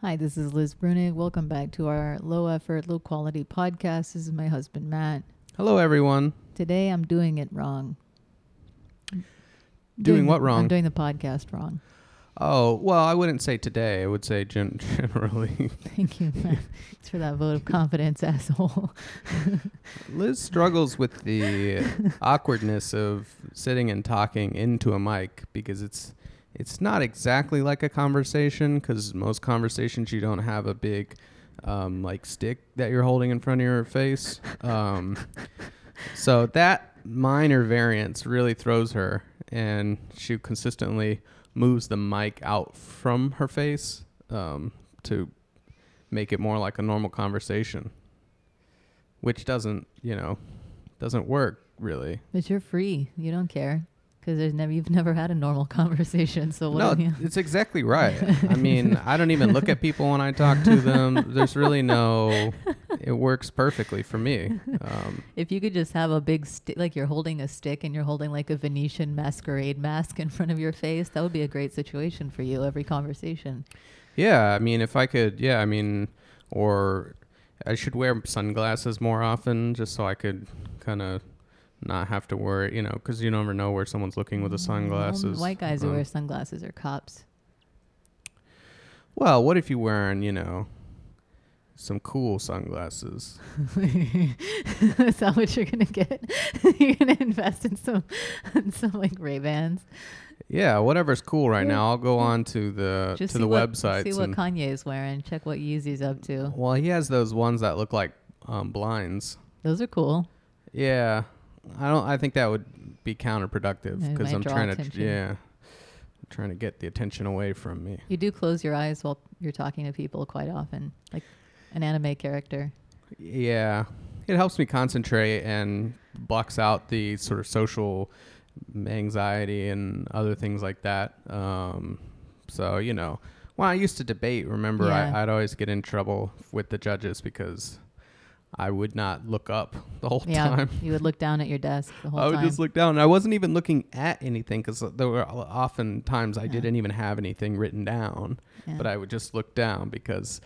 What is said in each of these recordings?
Hi, this is Liz Bruenig. Welcome back to our low effort, low quality podcast. This is my husband, Matt. Hello, everyone. Today I'm doing it wrong. Doing what wrong? I'm doing the podcast wrong. Oh, well, I wouldn't say today. I would say gen- generally. Thank you, Matt. Thanks for that vote of confidence, asshole. Liz struggles with the awkwardness of sitting and talking into a mic because it's it's not exactly like a conversation because most conversations you don't have a big um, like stick that you're holding in front of your face. Um, so that minor variance really throws her, and she consistently moves the mic out from her face um, to make it more like a normal conversation, which doesn't, you know, doesn't work really. But you're free. You don't care because there's never you've never had a normal conversation. So what? no, you- it's exactly right. I mean, I don't even look at people when I talk to them. There's really no. It works perfectly for me. Um, if you could just have a big stick, like you're holding a stick and you're holding like a Venetian masquerade mask in front of your face, that would be a great situation for you every conversation. yeah, I mean, if I could, yeah, I mean, or I should wear sunglasses more often just so I could kind of not have to worry, you know, because you never know where someone's looking with the Well, sunglasses. white guys who Um, wear sunglasses are cops. Well, what if you're wearing, you know, some cool sunglasses? Is that what you're gonna get? you're gonna invest in some, in some like Ray Bans. Yeah, whatever's cool right now. I'll go on to the Just to the what, websites. See what and, Kanye is wearing. Check what Yeezy's up to. well, he has those ones that look like um, blinds. Those are cool. Yeah, I don't. I think that would be counterproductive because I'm trying to. attention. Yeah, trying to get the attention away from me. You do close your eyes while you're talking to people quite often, like an anime character. Yeah, it helps me concentrate and blocks out the sort of social anxiety and other things like that. Um, so you know, when I used to debate, remember Yeah. I, I'd always get in trouble with the judges because I would not look up the whole Yeah, time. you would look down at your desk the whole time. I would time. just look down. and I wasn't even looking at anything because uh, there were often times I Yeah. didn't even have anything written down Yeah. but I would just look down because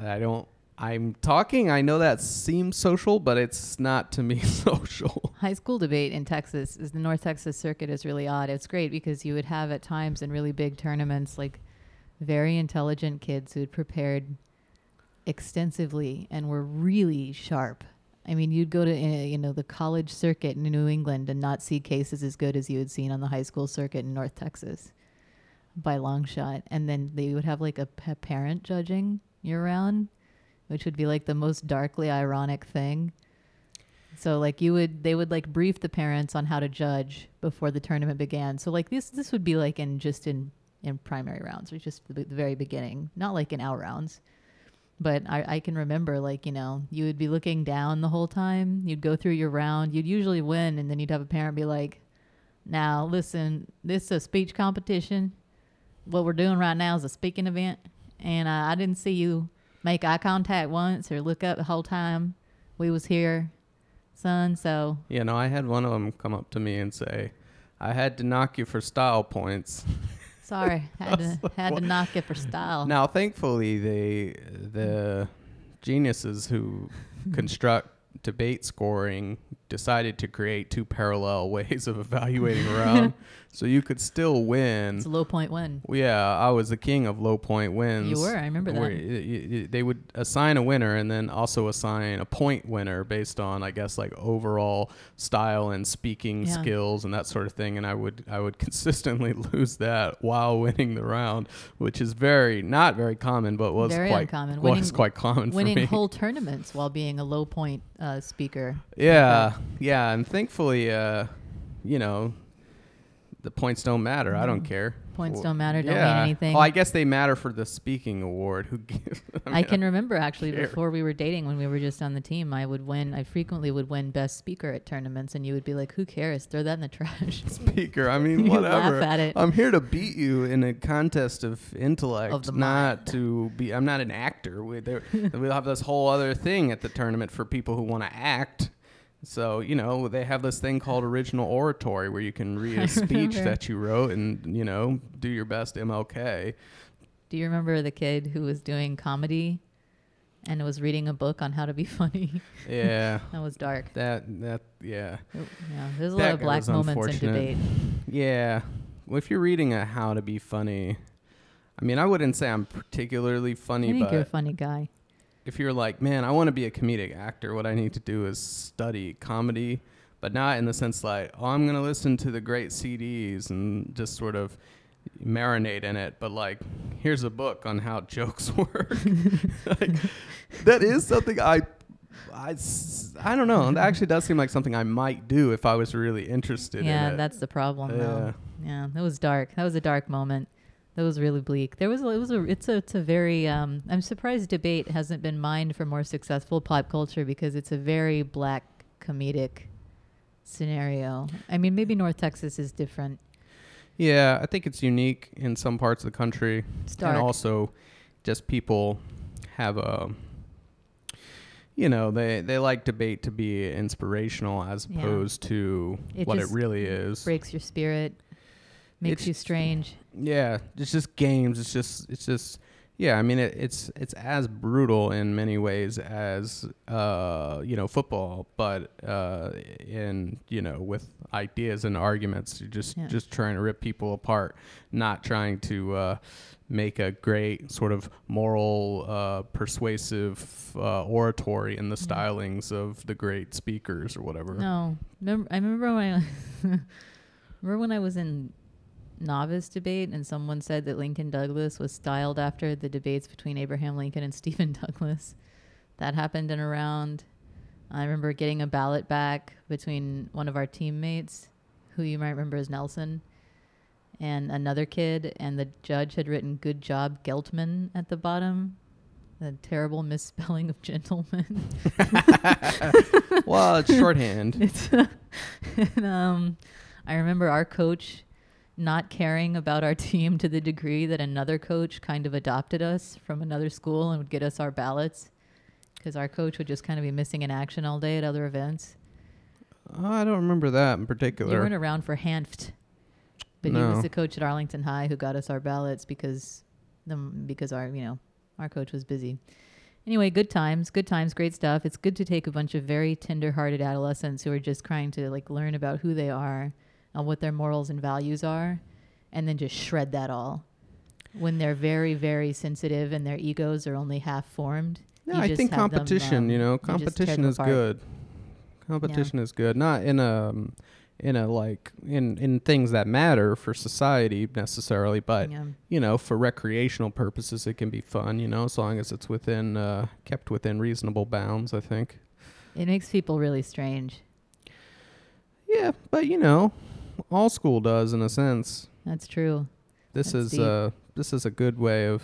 I don't. I'm talking. I know that seems social, but it's not to me social. High school debate in Texas is the North Texas circuit is really odd. It's great because you would have at times in really big tournaments like very intelligent kids who had prepared extensively and were really sharp. I mean, you'd go to uh, you know the college circuit in New England and not see cases as good as you had seen on the high school circuit in North Texas by long shot. And then they would have like a pa- parent judging year round, which would be like the most darkly ironic thing. So like you would they would like brief the parents on how to judge before the tournament began. So like this this would be like in just in in primary rounds or just the, the very beginning, not like in out rounds. But I, I can remember like, you know, you would be looking down the whole time. You'd go through your round. You'd usually win and then you'd have a parent be like, Now listen, this is a speech competition. What we're doing right now is a speaking event and uh, I didn't see you make eye contact once or look up the whole time we was here son. So You know, I had one of them come up to me and say, "I had to knock you for style points." sorry, had to like, had to knock it for style. Now, thankfully, they the geniuses who construct debate scoring decided to create two parallel ways of evaluating a round, so you could still win. It's a low point win. Yeah, I was the king of low point wins. You were, I remember that. they would assign a winner and then also assign a point winner based on, I guess, like overall style and speaking Yeah. skills and that sort of thing. And I would, I would consistently lose that while winning the round, which is very not very common, but was Very quite uncommon. was Winning- quite common for Winning whole tournaments while being a low point uh, speaker. yeah, yeah, and thankfully, uh, you know, the points don't matter. I don't care. Points don't matter, don't mean anything. Well, I guess they matter for the speaking award. Who gives? I, mean, can remember actually care. before we were dating when we were just on the team, I would win. I frequently would win best speaker at tournaments, and you would be like, "Who cares? Throw that in the trash." speaker. I mean, whatever. laugh at it. I'm here to beat you in a contest of intellect, Of not to be. I'm not an actor. We, we'll have this whole other thing at the tournament for people who want to act. So you know they have this thing called original oratory where you can read a speech that you wrote and you know do your best MLK. Do you remember the kid who was doing comedy and was reading a book on how to be funny? Yeah. that was dark. That that yeah. Oh, Yeah, there's a That lot of black moments in debate. Yeah. Well, if you're reading a how to be funny, I mean, I wouldn't say I'm particularly I funny, think you're a funny guy. If you're like, man, I want to be a comedic actor, what I need to do is study comedy, but not in the sense like, oh, I'm going to listen to the great CDs and just sort of marinate in it, but like, here's a book on how jokes work. like, that is something I. I, I don't know. That actually does seem like something I might do if I was really interested Yeah, in it. that's the problem. Yeah. though. Yeah, that was dark. That was a dark moment. That was really bleak. There was a, it was a it's a it's a very um I'm surprised debate hasn't been mined for more successful pop culture because it's a very black comedic scenario. I mean, maybe North Texas is different. Yeah, I think it's unique in some parts of the country. It's dark. and also just people have a you know they they like debate to be inspirational as Yeah. opposed to It what it really is breaks your spirit, makes It's- you strange. yeah it's just games it's just it's just yeah i mean it, it's it's as brutal in many ways as uh you know football but uh in you know with ideas and arguments you're just Yeah. just trying to rip people apart not trying to uh make a great sort of moral uh persuasive uh oratory in the Mhm. stylings of the great speakers or whatever No, remember, I remember when I remember when I was in novice debate and someone said that Lincoln Douglas was styled after the debates between Abraham Lincoln and Stephen Douglas. That happened in around. I remember getting a ballot back between one of our teammates, who you might remember as Nelson, and another kid, and the judge had written "Good job, Geltman" at the bottom. The terrible misspelling of gentleman. well it's shorthand It's and, um, I remember our coach not caring about our team to the degree that another coach kind of adopted us from another school and would get us our ballots because our coach would just kind of be missing in action all day at other events. Oh, i don't remember that in particular. You weren't around for Hanft, but he was the coach at Arlington High who got us our ballots because the because our you know our coach was busy. Anyway, good times, good times, great stuff. It's good to take a bunch of very tender-hearted adolescents who are just trying to like learn about who they are and what their morals and values are, and then just shred that all. When they're very, very sensitive and their egos are only half formed. Yeah, you I just think them, competition. you um, know, you just competition them is apart. good. Competition is good. Not in a um, in a like in in things that matter for society necessarily, but Yeah. you know, for recreational purposes, it can be fun. You know, as long as it's within uh, kept within reasonable bounds. I think. It makes people really strange. Yeah, but you know, all school does in a sense. That's true. This That's is deep. uh this is a good way of,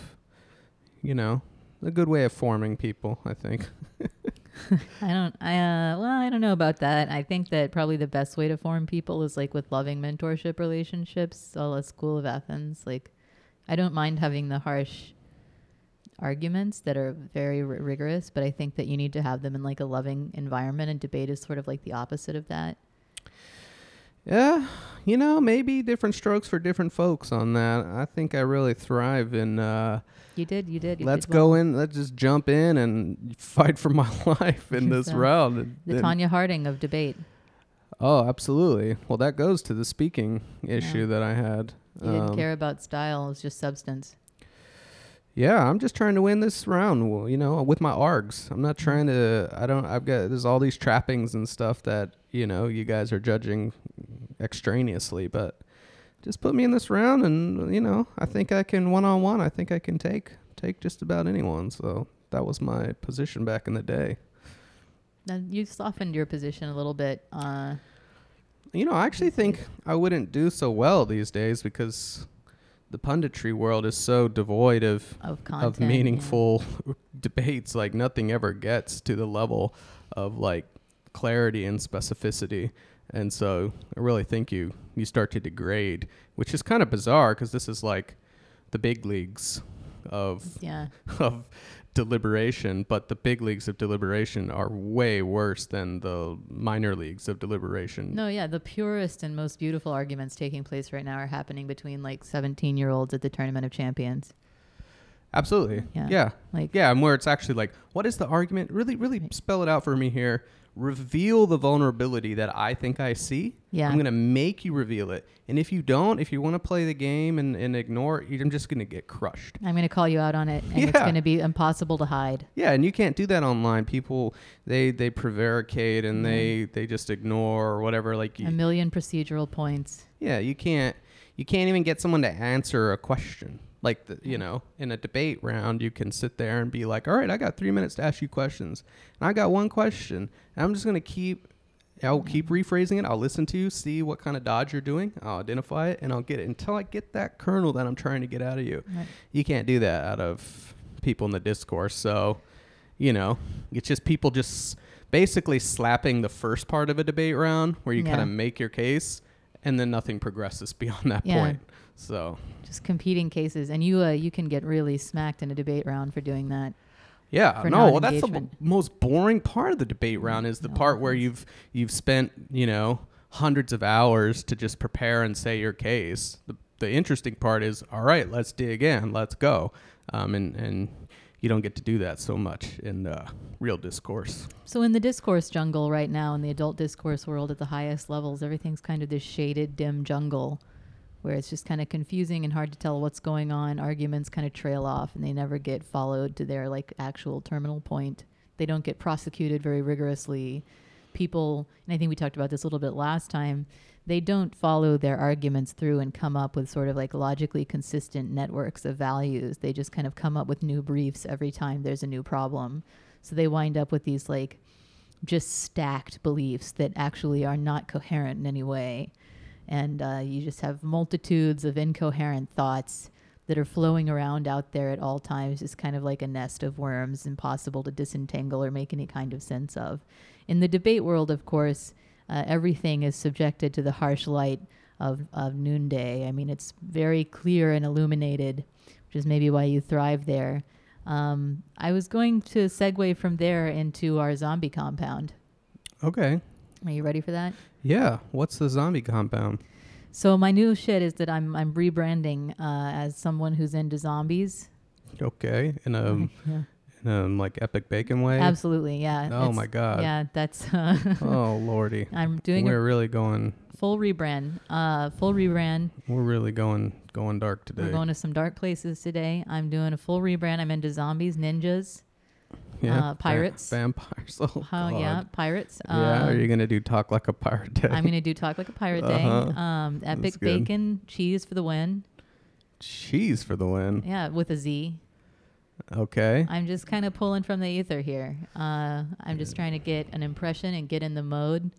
you know, a good way of forming people. I think. I don't. I uh. Well, I don't know about that. I think that probably the best way to form people is like with loving mentorship relationships. All at School of Athens. Like, I don't mind having the harsh arguments that are very r- rigorous, but I think that you need to have them in like a loving environment. And debate is sort of like the opposite of that. Yeah, you know, maybe different strokes for different folks on that. I think I really thrive in uh You did. You did. You let's did go well. in, let's just jump in and fight for my life in this So, round. The then- Tonya Harding of debate. oh, absolutely. Well, that goes to the speaking issue Yeah. that I had. You didn't Um, care about style. It was just substance. Yeah, I'm just trying to win this round, you know, with my args. I'm not Mm. trying to I don't I've got there's all these trappings and stuff that, you know, you guys are judging extraneously, but just put me in this round and you know, I think I can one on one, I think I can take take just about anyone. So that was my position back in the day. Now, you softened your position a little bit. Uh, You know, I actually think I wouldn't do so well these days because the punditry world is so devoid of of content. of yeah. meaningful debates like nothing ever gets to the level of like clarity and specificity and so i really think you you start to degrade which is kind of bizarre because this is like the big leagues of Yeah. of deliberation but the big leagues of deliberation are way worse than the minor leagues of deliberation No, yeah, the purest and most beautiful arguments taking place right now are happening between like 17 year olds at the Tournament of Champions. Absolutely. Yeah. Yeah. Like Yeah, and where it's actually like, what is the argument? Really, really Right. spell it out for me here. Reveal the vulnerability that I think I see. yeah. I'm gonna make you reveal it. And if you don't, if you want to play the game and, and ignore it, I'm just gonna get crushed. I'm going to call you out on it, and it's going to be impossible to hide. Yeah, and you can't do that online. People they they prevaricate and Yeah. they they just ignore or whatever. Like you, A million procedural points. yeah, you can't you can't even get someone to answer a question. Like the, you mm-hmm. know, in a debate round, you can sit there and be like, "All right, I got three minutes to ask you questions, and I got one question. And I'm just gonna keep, I'll mm-hmm. keep rephrasing it. I'll listen to you, see what kind of dodge you're doing. I'll identify it, and I'll get it until I get that kernel that I'm trying to get out of you. Right. You can't do that out of people in the discourse. So, you know, it's just people just basically slapping the first part of a debate round where you Yeah. kind of make your case, and then nothing progresses beyond that Yeah. point. So. Just competing cases, and you uh, you can get really smacked in a debate round for doing that. Yeah, no, well, that's the non-engagement. most boring part of the debate round is the No, part where you've you've spent you know hundreds of hours to just prepare and say your case. The, the interesting part is, all right, let's dig in, let's go, um, and and you don't get to do that so much in uh, real discourse. So in the discourse jungle right now, in the adult discourse world at the highest levels, everything's kind of this shaded, dim jungle where it's just kind of confusing and hard to tell what's going on. Arguments kind of trail off and they never get followed to their like actual terminal point. They don't get prosecuted very rigorously. People, and I think we talked about this a little bit last time, they don't follow their arguments through and come up with sort of like logically consistent networks of values. They just kind of come up with new briefs every time there's a new problem. So they wind up with these like just stacked beliefs that actually are not coherent in any way. And uh, you just have multitudes of incoherent thoughts that are flowing around out there at all times, just kind of like a nest of worms, impossible to disentangle or make any kind of sense of. In the debate world, of course, uh, everything is subjected to the harsh light of, of noonday. I mean, it's very clear and illuminated, which is maybe why you thrive there. Um, I was going to segue from there into our zombie compound. Okay, Are you ready for that? Yeah. What's the zombie compound? So my new shit is that I'm I'm rebranding uh, as someone who's into zombies. Okay, in a yeah. in a like epic bacon way. Absolutely, yeah. Oh my god. Yeah, that's. Uh, Oh lordy. I'm doing We're really going. full rebrand. Uh, full rebrand. We're really going going dark today. We're going to some dark places today. I'm doing a full rebrand. I'm into zombies, ninjas. Uh, va- pirates. vampires. Oh, Oh yeah, pirates. Yeah. Are Um, you gonna do talk like a pirate day? I'm gonna do talk like a pirate day. Uh-huh. Um, epic bacon, cheese for the win. cheese for the win. Yeah, with a Z. Okay. I'm just kind of pulling from the ether here. Uh, I'm just trying to get an impression and get in the mode.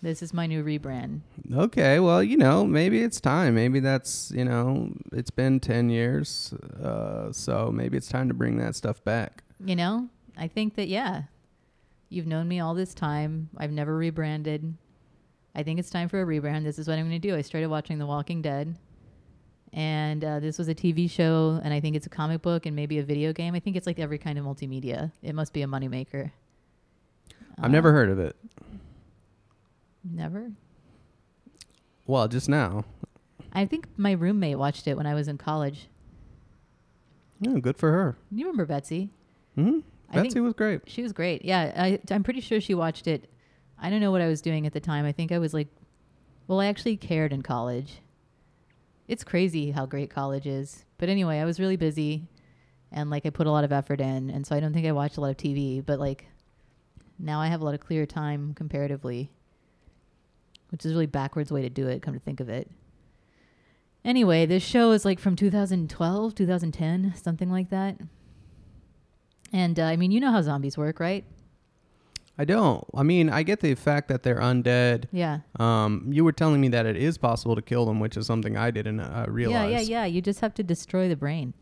This is my new rebrand. Okay. Well, you know, maybe it's time. Maybe that's you know, it's been ten years, uh, so maybe it's time to bring that stuff back. You know, I think that yeah, you've known me all this time. I've never rebranded. I think it's time for a rebrand. This is what I'm going to do. I started watching The Walking Dead, and uh, this was a TV show, and I think it's a comic book and maybe a video game. I think it's like every kind of multimedia. It must be a moneymaker. I've never Uh, heard of it. Never. Well, just now. I think my roommate watched it when I was in college. Yeah, good for her. You remember Betsy? Hmm I think- Betsy was great. She was great. Yeah, I, I'm pretty sure she watched it. I don't know what I was doing at the time. I think I was like, well, I actually cared in college. It's crazy how great college is. But anyway, I was really busy and like I put a lot of effort in. And so I don't think I watched a lot of TV, but like now I have a lot of clear time comparatively, which is a really backwards way to do it, come to think of it. Anyway, this show is like from 2012, 2010, something like that. And uh, I mean, you know how zombies work, right? I don't. I mean, I get the fact that they're undead. Yeah. Um, you were telling me that it is possible to kill them, which is something I didn't uh, realize. Yeah, yeah, yeah. You just have to destroy the brain.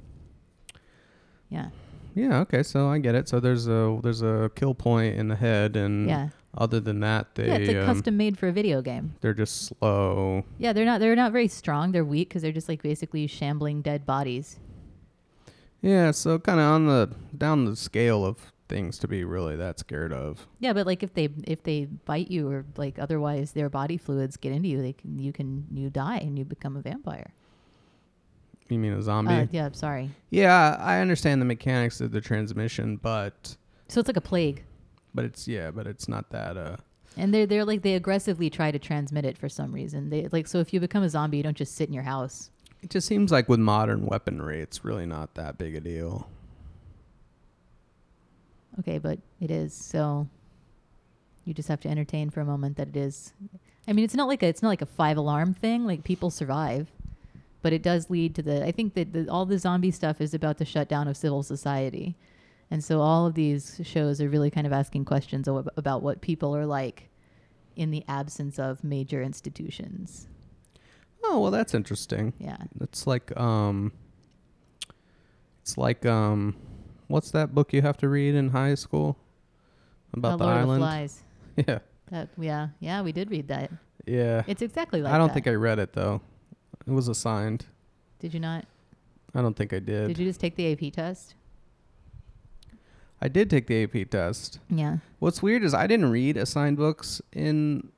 Yeah. Yeah, Okay. So I get it. So there's a there's a kill point in the head, and Yeah. other than that, they yeah, it's like um, custom made for a video game. they're just slow. Yeah, they're not they're not very strong. They're weak because they're just like basically shambling dead bodies. Yeah. So kind of on the down the scale of things to be really that scared of. Yeah, but like if they if they bite you or like otherwise their body fluids get into you, they can you can you die and you become a vampire. You mean a zombie? Uh, yeah, sorry. yeah, I understand the mechanics of the transmission, but So it's like a plague. but it's yeah, but it's not that. Uh, And they're they're like they aggressively try to transmit it for some reason. They like so if you become a zombie, you don't just sit in your house. It just seems like with modern weaponry, it's really not that big a deal. Okay, but it is. So you just have to entertain for a moment that it is. I mean, it's not like a it's not like a five alarm thing. Like people survive, but it does lead to the. I think that the, all the zombie stuff is about the shutdown of civil society, and so all of these shows are really kind of asking questions about what people are like in the absence of major institutions. Oh well, that's interesting. Yeah. It's like um, it's like um, what's that book you have to read in high school about Uh, the Lord of island? Flies. Yeah, That yeah yeah we did read that. yeah. It's exactly like I don't that. think I read it though. It was assigned. did you not? I don't think I did. Did you just take the AP test? I did take the AP test. Yeah. What's weird is I didn't read assigned books in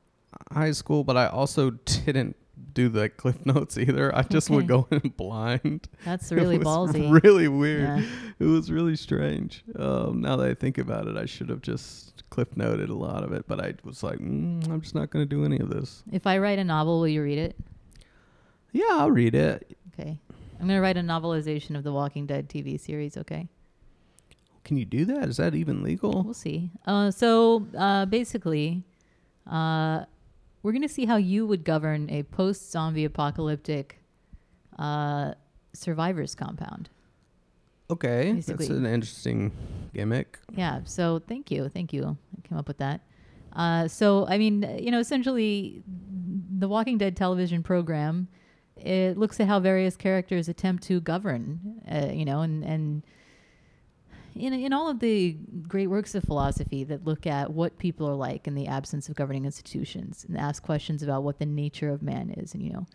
high school, but I also didn't do the cliff notes either. I just would go in blind. That's really it was ballsy. Really weird. Yeah. It was really strange. Um, now that I think about it, I should have just cliff noted a lot of it, but I was like, mm, I'm just not going to do any of this. If I write a novel, will you read it? Yeah, I'll read it. Okay. I'm going to write a novelization of the Walking Dead TV series, okay? Can you do that? Is that even legal? We'll see. Uh, so uh, basically, uh, we're going to see how you would govern a post zombie apocalyptic uh, survivors compound. Okay, that's an interesting gimmick. Yeah. So thank you. Thank you. I came up with that. Uh, so, I mean, you know, essentially, the Walking Dead television program, it looks at how various characters attempt to govern, uh, you know, and, and in, in all of the great works of philosophy that look at what people are like in the absence of governing institutions and ask questions about what the nature of man is. And, you know,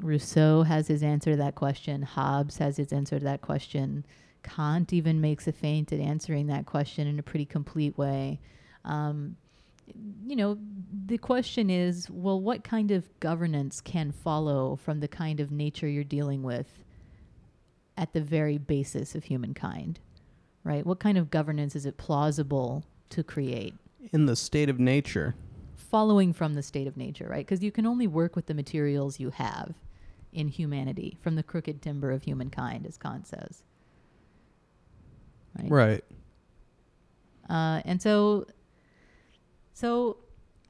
Rousseau has his answer to that question. Hobbes has his answer to that question. Kant even makes a feint at answering that question in a pretty complete way. Um, you know, the question is well, what kind of governance can follow from the kind of nature you're dealing with at the very basis of humankind? Right? What kind of governance is it plausible to create? In the state of nature. Following from the state of nature, right? Because you can only work with the materials you have in humanity, from the crooked timber of humankind, as Kant says. Right. Right. Uh, and so, so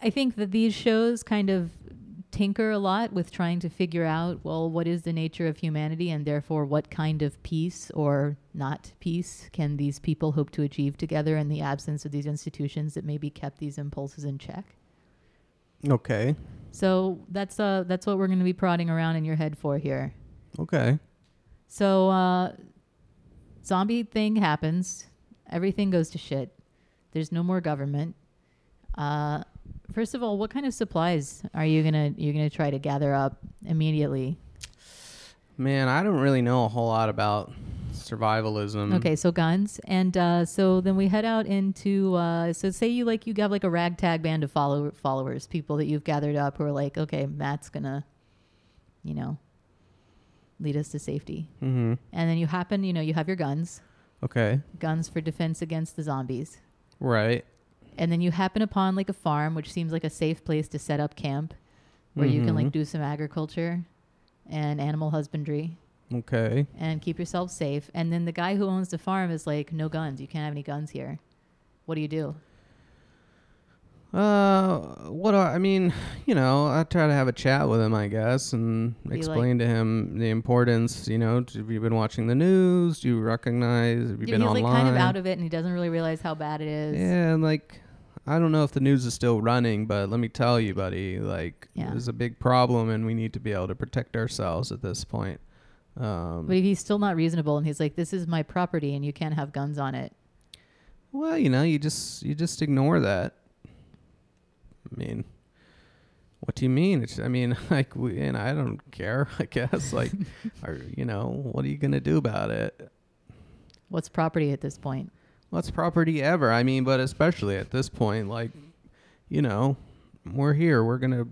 I think that these shows kind of tinker a lot with trying to figure out, well, what is the nature of humanity, and therefore, what kind of peace or not peace can these people hope to achieve together in the absence of these institutions that maybe kept these impulses in check. Okay. So that's uh that's what we're going to be prodding around in your head for here. Okay. So uh zombie thing happens. Everything goes to shit. There's no more government. Uh first of all, what kind of supplies are you going to you're going to try to gather up immediately? Man, I don't really know a whole lot about survivalism. Okay, so guns. And uh so then we head out into uh so say you like you have like a ragtag band of follow- followers, people that you've gathered up who are like, "Okay, Matt's going to you know, lead us to safety." Mm-hmm. And then you happen, you know, you have your guns. Okay. guns for defense against the zombies. Right. And then you happen upon like a farm, which seems like a safe place to set up camp where you can like Mhm. do some agriculture and animal husbandry Okay. and keep yourself safe. And then the guy who owns the farm is like, no guns. You can't have any guns here. What do you do? Uh, what do I, mean, you know, I try to have a chat with him, I guess, and explain to him the importance. You know, have you been watching the news? Do you recognize? Have you Yeah, been he's online? like kind of out of it and he doesn't really realize how bad it is. Yeah, and like, I don't know if the news is still running, but let me tell you, buddy, like, Yeah. there's a big problem, and we need to be able to protect ourselves at this point. Um, But he's still not reasonable and he's like, this is my property and you can't have guns on it. well, you know, you just you just ignore that. I mean, what do you mean? It's, I mean, like, we, and I don't care. I guess, like, are you know, what are you gonna do about it? What's property at this point? What's property ever? I mean, but especially at this point, like, you know, we're here. We're gonna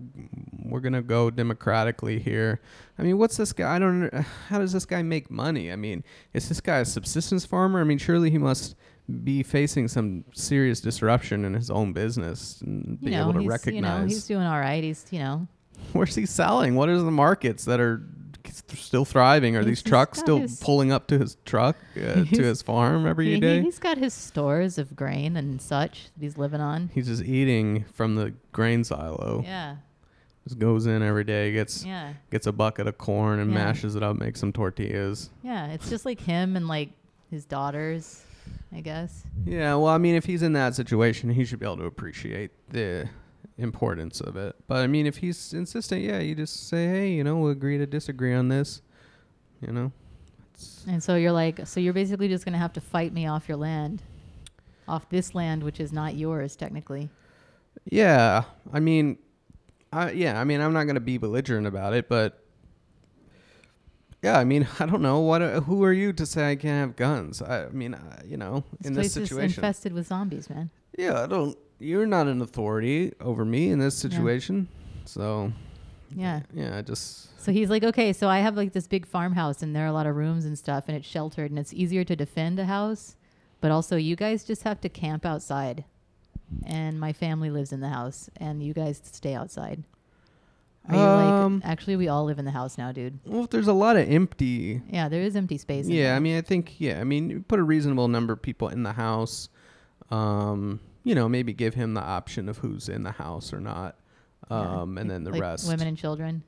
we're gonna go democratically here. I mean, what's this guy? I don't. How does this guy make money? I mean, is this guy a subsistence farmer? I mean, surely he must be facing some serious disruption in his own business and be know, able to recognize. You know, he's doing all right. He's, you know, Where's he selling? What are the markets that are still thriving? Are He's these trucks still his- pulling up to his truck uh, to his farm every he, day? has got his stores of grain and such that he's living on. He's just eating from the grain silo. Yeah, Just goes in every day, gets yeah, gets a bucket of corn and Yeah. mashes it up, makes some tortillas. yeah. It's just like him and like his daughters, I guess. Yeah, well, I mean, if he's in that situation, he should be able to appreciate the importance of it. But I mean, if he's insistent, yeah, you just say, hey, you know, we'll agree to disagree on this. You know, And so you're like, so you're basically just gonna have to fight me off your land, off this land which is not yours technically. yeah. I mean, I yeah, I mean, I'm not gonna be belligerent about it, but yeah, I mean, I don't know what. uh, Who are you to say I can't have guns? I, I mean, uh, you know, This in place this is situation, infested with zombies, man. yeah, I don't. You're not an authority over me in this situation, so Yeah. yeah, I just So he's like, okay, so I have like this big farmhouse and there are a lot of rooms and stuff and it's sheltered and it's easier to defend a house, but also you guys just have to camp outside. And my family lives in the house and you guys stay outside. Are you Um, like actually we all live in the house now, dude. Well, if there's a lot of empty. Yeah, there is empty space. Yeah. I mean, I think yeah, I mean, you put a reasonable number of people in the house. Um, you know, maybe give him the option of who's in the house or not. Yeah. Um, and then the Like rest, women and children.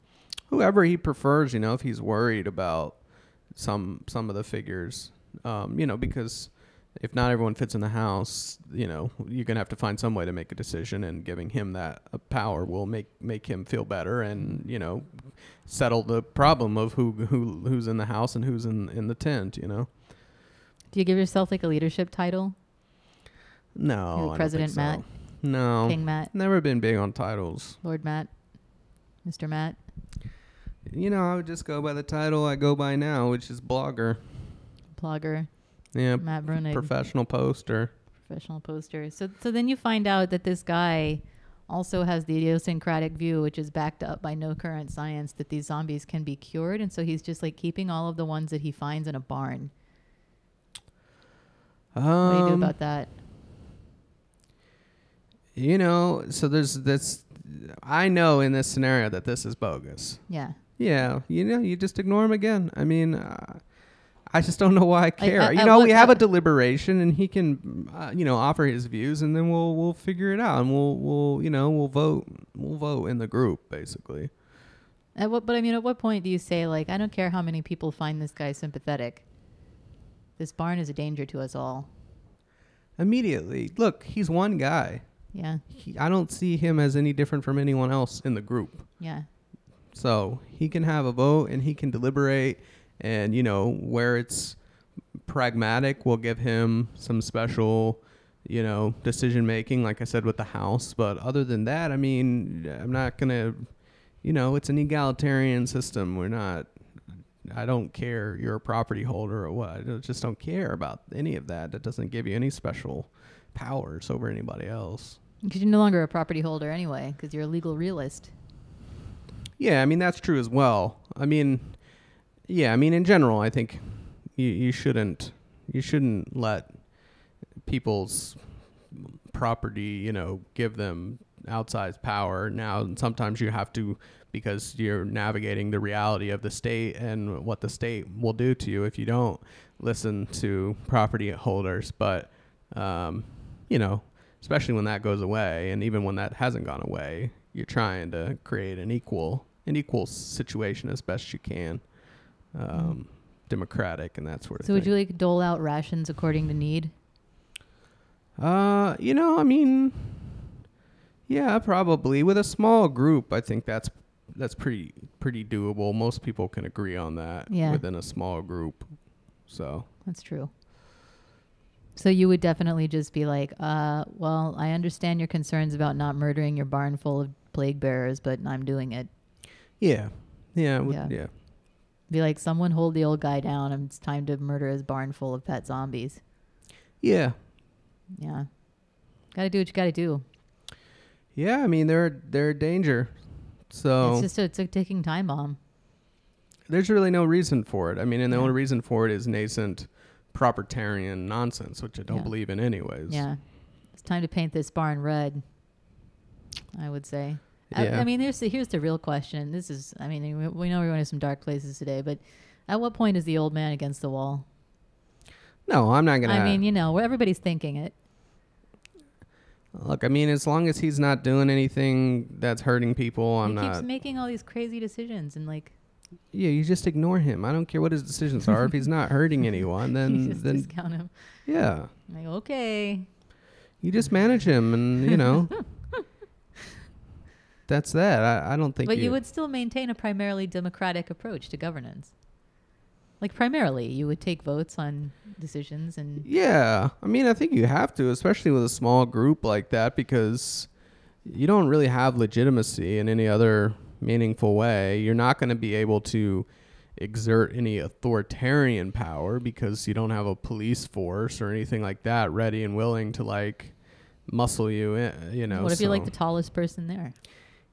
whoever he prefers. You know, if he's worried about some some of the figures, um, you know, because if not everyone fits in the house, you know, you're gonna have to find some way to make a decision, and giving him that uh, power will make make him feel better, and you know, settle the problem of who who who's in the house and who's in in the tent. You know. Do you give yourself like a leadership title? No, You're I don't think President so. Matt? No, King Matt, never been big on titles. Lord Matt, Mr. Matt. You know, I would just go by the title I go by now, which is blogger. Blogger, Yeah, Matt Bruenig. professional poster. professional poster. So so then you find out that this guy also has the idiosyncratic view, which is backed up by no current science, that these zombies can be cured, and so he's just like keeping all of the ones that he finds in a barn. Um, What do you do about that? You know, so there's this. I know in this scenario that this is bogus. Yeah. Yeah, you know, you just ignore him again. I mean, uh, I just don't know why I care. at- you know, we have a deliberation, and he can, uh, you know, offer his views, and then we'll we'll figure it out, and we'll we'll you know we'll vote we'll vote in the group basically. At what, but I mean, at what point do you say like, I don't care how many people find this guy sympathetic. This barn is a danger to us all. Immediately, look, he's one guy. Yeah. He, I don't see him as any different from anyone else in the group. Yeah. So he can have a vote and he can deliberate, and you know where it's pragmatic, we'll give him some special, you know, decision making. Like I said with the House, but other than that, I mean, I'm not gonna, you know, it's an egalitarian system. We're not. I don't care you're a property holder or what. I just don't care about any of that. That doesn't give you any special powers over anybody else. Because you're no longer a property holder anyway, because you're a legal realist. Yeah, I mean that's true as well. I mean, yeah, I mean in general, I think you you shouldn't you shouldn't let people's property, you know, give them outsized power. Now, sometimes you have to because you're navigating the reality of the state and what the state will do to you if you don't listen to property holders. But um, you know, especially when that goes away, and even when that hasn't gone away, you're trying to create an equal an equal situation as best you can, um, democratic and that sort of thing. So thing. would you like dole out rations according to need? Uh, you know, I mean, yeah, probably with a small group. I think that's that's pretty pretty doable. Most people can agree on that Yeah. within a small group. So That's true. So you would definitely just be like, uh, well, I understand your concerns about not murdering your barn full of plague bearers, but I'm doing it. yeah, yeah, would- Yeah. yeah. Be like, someone hold the old guy down. It's time to murder his barn full of pet zombies. Yeah. Yeah. Got to do what you got to do. Yeah, I mean they're they're a danger So it's just a, it's a ticking time bomb. there's really no reason for it. I mean, and the Yeah. only reason for it is nascent propertarian nonsense, which I don't Yeah. believe in anyways. Yeah, it's time to paint this barn red. I would say. I, Yeah. I mean, here's the, here's the real question. This is, I mean, we, we know we're going to some dark places today, but at what point is the old man against the wall? No, I'm not gonna. I mean, you know, everybody's thinking it. look. I mean, as long as he's not doing anything that's hurting people, I'm he not. keeps making all these crazy decisions and like yeah, you just ignore him. I don't care what his decisions are. if he's not hurting anyone, you then just then discount him. yeah, Like, okay, you just manage him, and you know. That's that. I, I don't think. but you would still maintain a primarily democratic approach to governance. Like primarily, you would take votes on decisions and Yeah, I mean, I think you have to, especially with a small group like that, because you don't really have legitimacy in any other meaningful way. You're not going to be able to exert any authoritarian power because you don't have a police force or anything like that ready and willing to like muscle you in. You know, what if you're like the tallest person there?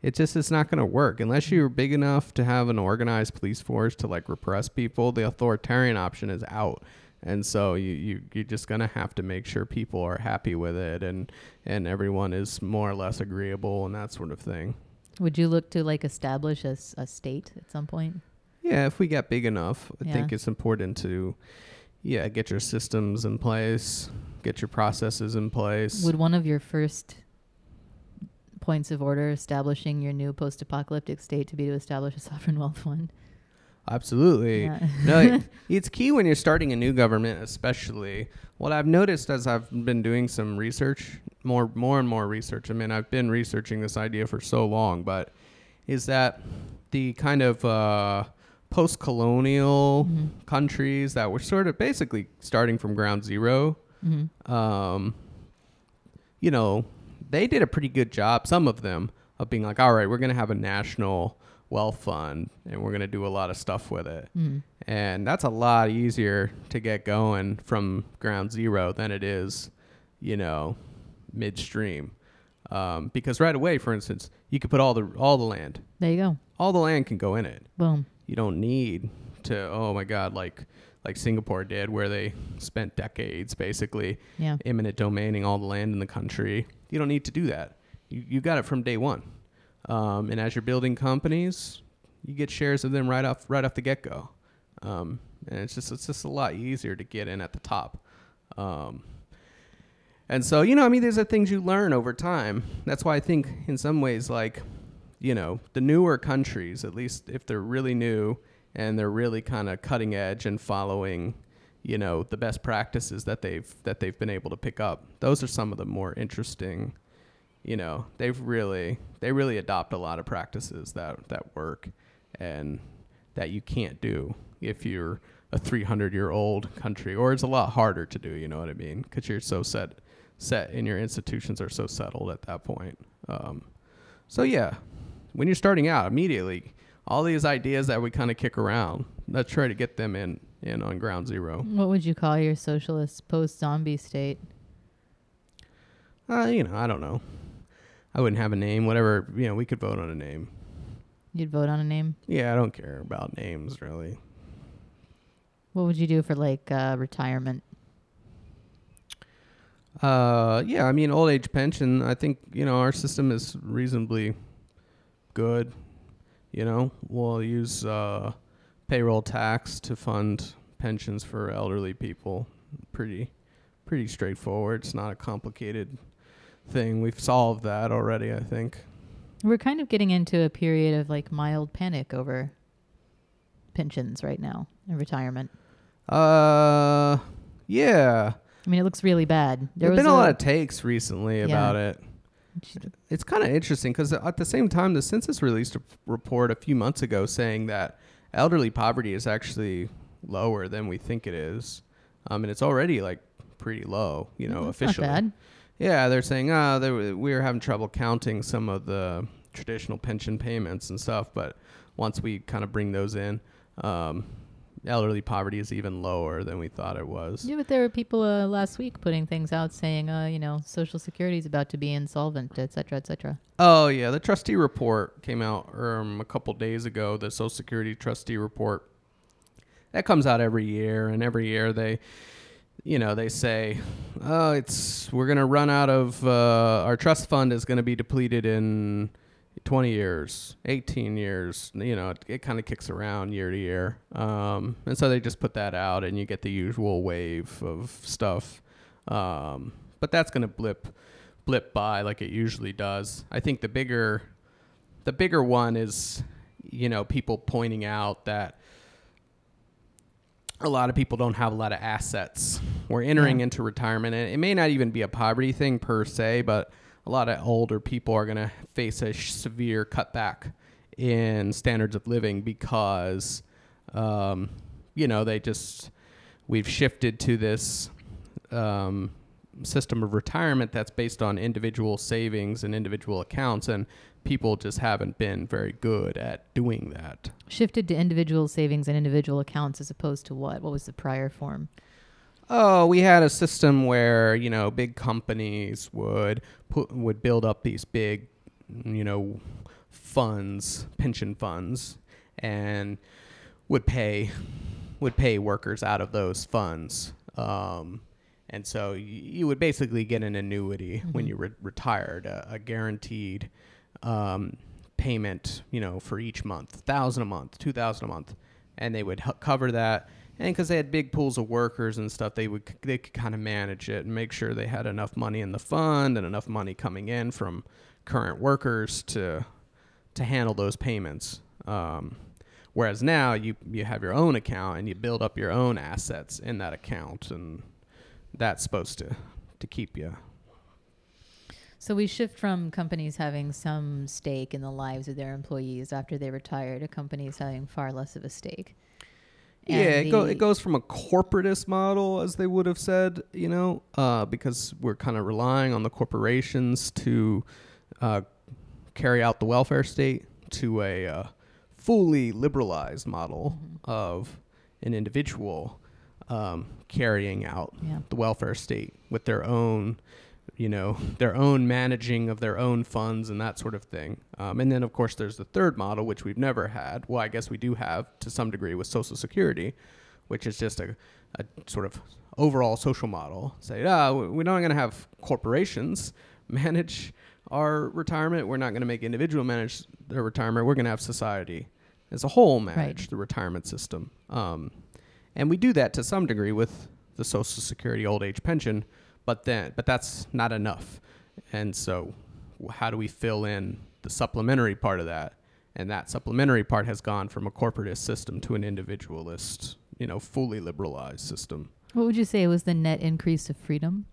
it just it's not going to work unless you're big enough to have an organized police force to like repress people. The authoritarian option is out, and so you you you're just going to have to make sure people are happy with it and and everyone is more or less agreeable and that sort of thing. Would you look to like establish a state at some point? Yeah, if we get big enough, I Yeah. think it's important to yeah get your systems in place, get your processes in place. Would one of your first points of order establishing your new post-apocalyptic state to be to establish a sovereign wealth fund? Absolutely. Yeah. no, it- it's key when you're starting a new government, especially. What I've noticed as I've been doing some research, more, more and more research. I mean, I've been researching this idea for so long, but is that the kind of uh, post-colonial Mhm. countries that were sort of basically starting from ground zero. Mhm. Um, you know, they did a pretty good job. Some of them of being like, all right, we're gonna have a national wealth fund, and we're gonna do a lot of stuff with it Mhm. and that's a lot easier to get going from ground zero than it is, you know, midstream. Um, because right away, for instance, you could put all the all the land, There you go. all the land can go in it. Boom. You don't need to. Oh my God, like like Singapore did, where they spent decades basically Yeah. eminent domaining all the land in the country. You don't need to do that. You you got it from day one. Um, and as you're building companies, you get shares of them right off right off the get go. Um, and it's just it's just a lot easier to get in at the top. Um, and so you know, I mean, there's are things you learn over time. That's why I think in some ways, like you know, the newer countries, at least if they're really new and they're really kind of cutting edge and following, you know, the best practices that they've that they've been able to pick up. Those are some of the more interesting. You know, they've really they really adopt a lot of practices that that work and that you can't do if you're a 300 year old country or it's a lot harder to do you know what i mean because you're so set set and your institutions are so settled at that point um, so yeah when you're starting out immediately all these ideas that we kind of kick around let's try to get them in in on ground zero What would you call your socialist post-zombie state? uh, you know i don't know i wouldn't have a name whatever you know we could vote on a name You'd vote on a name. yeah i don't care about names really What would you do for like uh, retirement? Uh, yeah, I mean, old age pension. I think you know our system is reasonably good. You know, we'll use uh, payroll tax to fund pensions for elderly people. Pretty, pretty straightforward. It's not a complicated thing. We've solved that already. I think. We're kind of getting into a period of like mild panic over pensions right now and retirement. Uh, yeah. I mean, it looks really bad. There have was been a lot of takes recently Yeah. about it. It's kind of interesting because at the same time, the census released a report a few months ago saying that elderly poverty is actually lower than we think it is, um, and it's already like pretty low, you know, that's officially. Not bad. Yeah, they're saying, ah, oh, we were having trouble counting some of the traditional pension payments and stuff, but once we kind of bring those in, um, elderly poverty is even lower than we thought it was. Yeah, but there were people uh, last week putting things out saying, uh, you know, Social Security is about to be insolvent, et cetera, et cetera. Oh yeah, the trustee report came out um, a couple days ago. The Social Security trustee report that comes out every year, and every year they, you know, they say, oh, it's we're gonna run out of uh, our trust fund is gonna be depleted in 20 years, 18 years. You know, it, it kind of kicks around year to year, um, and so they just put that out, and you get the usual wave of stuff. Um, but that's gonna blip blip by like it usually does. I think the bigger the bigger one is you know people pointing out that a lot of people don't have a lot of assets. We're entering Yeah. into retirement and it may not even be a poverty thing per se, but a lot of older people are going to face a severe cutback in standards of living because um, you know they just we've shifted to this um, system of retirement that's based on individual savings and individual accounts and people just haven't been very good at doing that Shifted to individual savings and individual accounts as opposed to what? What was the prior form? Oh we had a system where you know big companies would put would build up these big you know funds pension funds and would pay would pay workers out of those funds um, and so you would basically get an annuity when Mhm. you re- retired a, a guaranteed um, payment you know for each month thousand a month two thousand a month and they would h- cover that and because they had big pools of workers and stuff they would they could kind of manage it and make sure they had enough money in the fund and enough money coming in from current workers to to handle those payments um, whereas now you you have your own account and you build up your own assets in that account and that's supposed to to keep you So we shift from companies having some stake in the lives of their employees after they retire to companies having far less of a stake. Yeah, it, go, it goes from a corporatist model, as they would have said, you know, uh, because we're kind of relying on the corporations to uh, carry out the welfare state, to a uh, fully liberalized model Mhm. of an individual um, carrying out Yeah. the welfare state with their own, you know, their own managing of their own funds and that sort of thing. Um, and then, of course, there's the third model, which we've never had. Well, I guess we do have to some degree with Social Security, which is just a, a sort of overall social model. Say, ah, w- we're not going to have corporations manage our retirement. We're not going to make individual manage their retirement. We're going to have society as a whole manage the retirement system. Um, and we do that to some degree with the Social Security old age pension, but then but that's not enough. And so, how do we fill in the supplementary part of that? And that supplementary part has gone from a corporatist system to an individualist, you know, fully liberalized system. What would you say was the net increase of freedom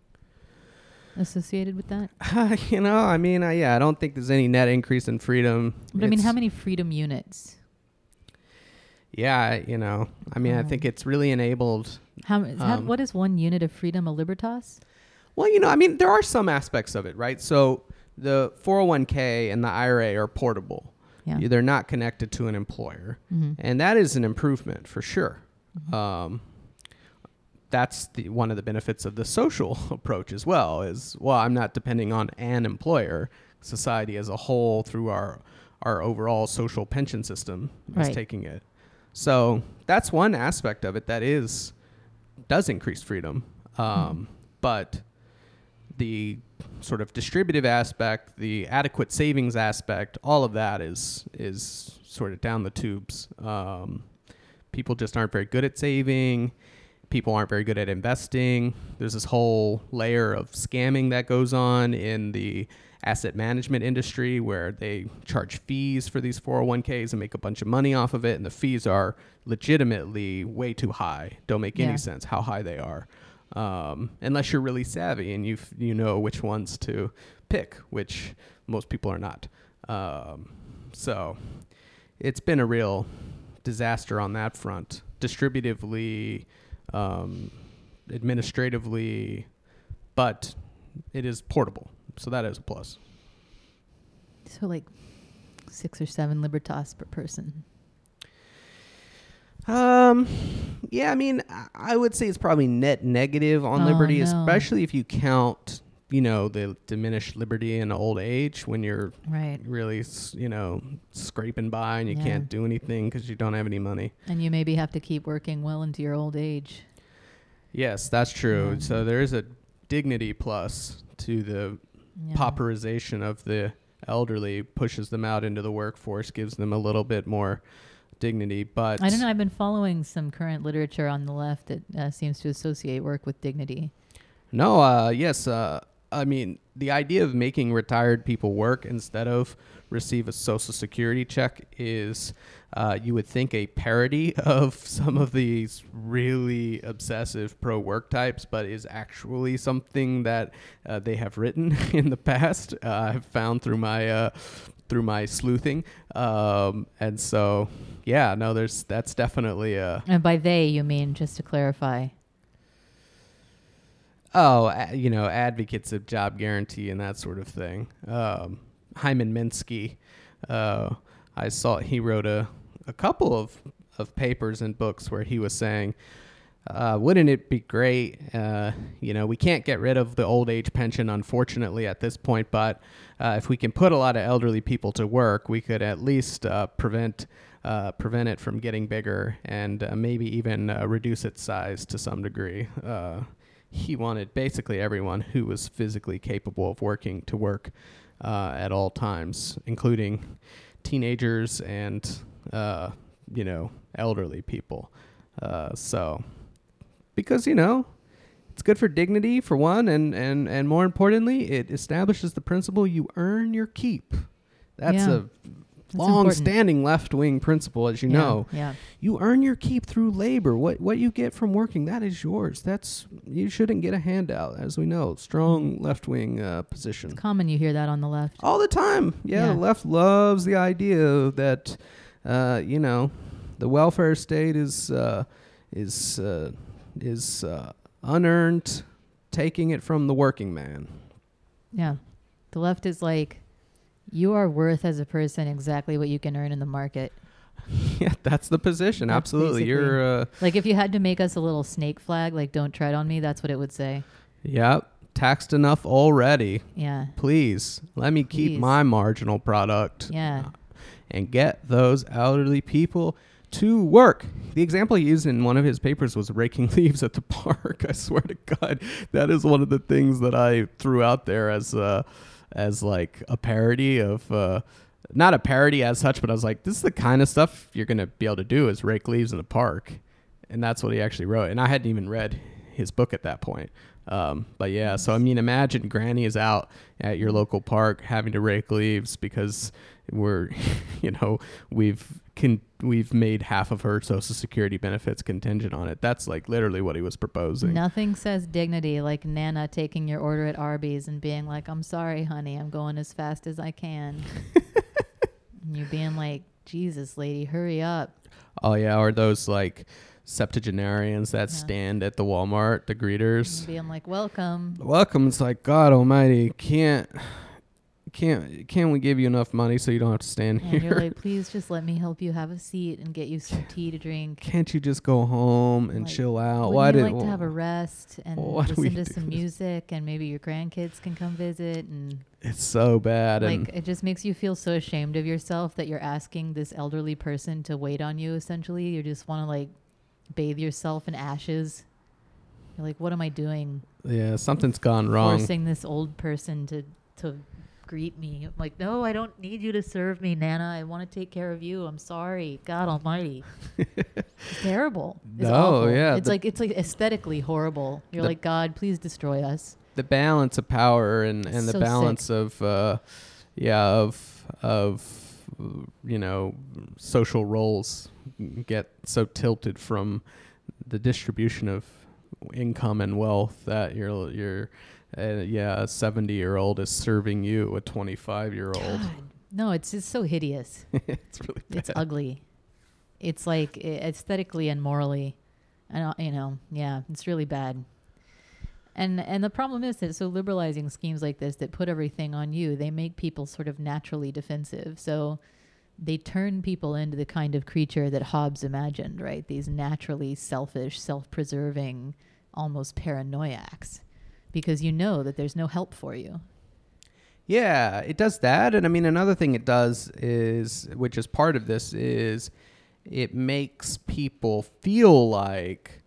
associated with that? you know, I mean, I, yeah, I don't think there's any net increase in freedom. But I mean, how many freedom units? Yeah, you know, I mean, I think it's really enabled how Um, what is one unit of freedom a libertas? Well, you know, I mean, there are some aspects of it, right? So the 401k and the IRA are portable. Yeah. They're not connected to an employer. Mm-hmm. And that is an improvement for sure. Mhm. Um, that's the, one of the benefits of the social approach as well is, well, I'm not depending on an employer. Society as a whole through our, our overall social pension system is Right. taking it. So that's one aspect of it that is does increase freedom. Um, But the sort of distributive aspect, the adequate savings aspect, all of that is is sort of down the tubes. Um, people just aren't very good at saving. People aren't very good at investing. There's this whole layer of scamming that goes on in the asset management industry where they charge fees for these 401ks and make a bunch of money off of it. And the fees are legitimately way too high. Don't make Yeah. any sense how high they are. Um, unless you're really savvy and you you know which ones to pick, which most people are not. Um, so it's been a real disaster on that front, distributively, um, administratively, but it is portable, so that is a plus. So like six or seven libertas per person. Um, yeah, I mean, I- would say it's probably net negative on Oh, liberty, no. especially if you count, you know, the diminished liberty in old age when you're Right. really, you know, scraping by and you Yeah. can't do anything because you don't have any money. And you maybe have to keep working well into your old age. Yes, that's true. Yeah. So there is a dignity plus to the Yeah. pauperization of the elderly, pushes them out into the workforce, gives them a little bit more dignity. But I don't know. I've been following some current literature on the left that uh, seems to associate work with dignity. No, uh, yes. Uh, I mean, the idea of making retired people work instead of receive a social security check is, uh, you would think, a parody of some of these really obsessive pro work types, but is actually something that uh, they have written in the past. Uh, I've found through my uh, through my sleuthing, um, and so yeah, no, there's that's definitely a And by they, you mean, just to clarify. Oh, a- you know, advocates of job guarantee and that sort of thing. Um, Hyman Minsky, uh, I saw he wrote a, a couple of, of papers and books where he was saying, uh, wouldn't it be great? Uh, you know, we can't get rid of the old age pension, unfortunately, at this point, but uh, if we can put a lot of elderly people to work, we could at least uh, prevent. Uh, prevent it from getting bigger and uh, maybe even reduce its size to some degree. He wanted basically everyone who was physically capable of working to work at all times, including teenagers and you know elderly people. So, because you know, it's good for dignity for one, and and and more importantly, it establishes the principle you earn your keep. That's Yeah. a long-standing left-wing principle, as you Yeah, know Yeah. you earn your keep through labor. What what you get from working, that is yours. That's you shouldn't get a handout, as we know. Strong left wing uh, position It's common you hear that on the left. all the time. Yeah, Yeah. the left loves the idea that uh, you know the welfare state is uh, is uh, is uh, unearned, taking it from the working man. Yeah. The left is like, you are worth as a person exactly what you can earn in the market. yeah, that's the position. That's Absolutely, you're. Uh, Like if you had to make us a little snake flag, like don't tread on me, that's what it would say. Yep. taxed enough already. Yeah. Please let me keep my marginal product Yeah. and get those elderly people to work. The example he used in one of his papers was raking leaves at the park. I swear to God, that is one of the things that I threw out there as uh, as like a parody of. Uh, not a parody as such, but I was like, this is the kind of stuff you're gonna be able to do is rake leaves in the park, and that's what he actually wrote. And I hadn't even read his book at that point. Um, but yeah, so I mean, imagine Granny is out at your local park having to rake leaves because we're, you know, we've can we've made half of her social security benefits contingent on it. That's like literally what he was proposing. Nothing says dignity like Nana taking your order at Arby's and being like, I'm sorry, honey, I'm going as fast as I can. and you being like, Jesus, lady, hurry up. Oh yeah, or those like septuagenarians that Yeah. stand at the Walmart, the greeters. Being like, welcome. Welcome. It's like God Almighty can't. Can't can we give you enough money so you don't have to stand here. And you're like, please just let me help you have a seat and get you some tea to drink. Can't you just go home and Like, chill out? Why you did like to have a rest and listen to some music and maybe your grandkids can come visit and it's so bad and like it just makes you feel so ashamed of yourself that you're asking this elderly person to wait on you essentially you just want to like bathe yourself in ashes. You're like what am i doing? Yeah, something's gone wrong. forcing this old person to to greet me. I'm like no i don't need you to serve me nana. I want to take care of you. I'm sorry. God almighty. It's terrible. It's No, awful. yeah, it's the- like it's like aesthetically horrible. You're The- like god please destroy us. The balance of power and, and the So balance of uh, yeah of of you know social roles get so tilted from the distribution of income and wealth that you're you're uh, yeah a 70 year old is serving you a 25 year old no it's just so hideous it's really bad. it's ugly. It's like aesthetically and morally, and uh, you know, yeah, it's really bad. And and the problem is that so liberalizing schemes like this that put everything on you, they make people sort of naturally defensive. So they turn people into the kind of creature that Hobbes imagined, right? These naturally selfish, self-preserving, almost paranoiacs, because you know that there's no help for you. Yeah, it does that. And I mean, another thing it does is, which is part of this, is it makes people feel like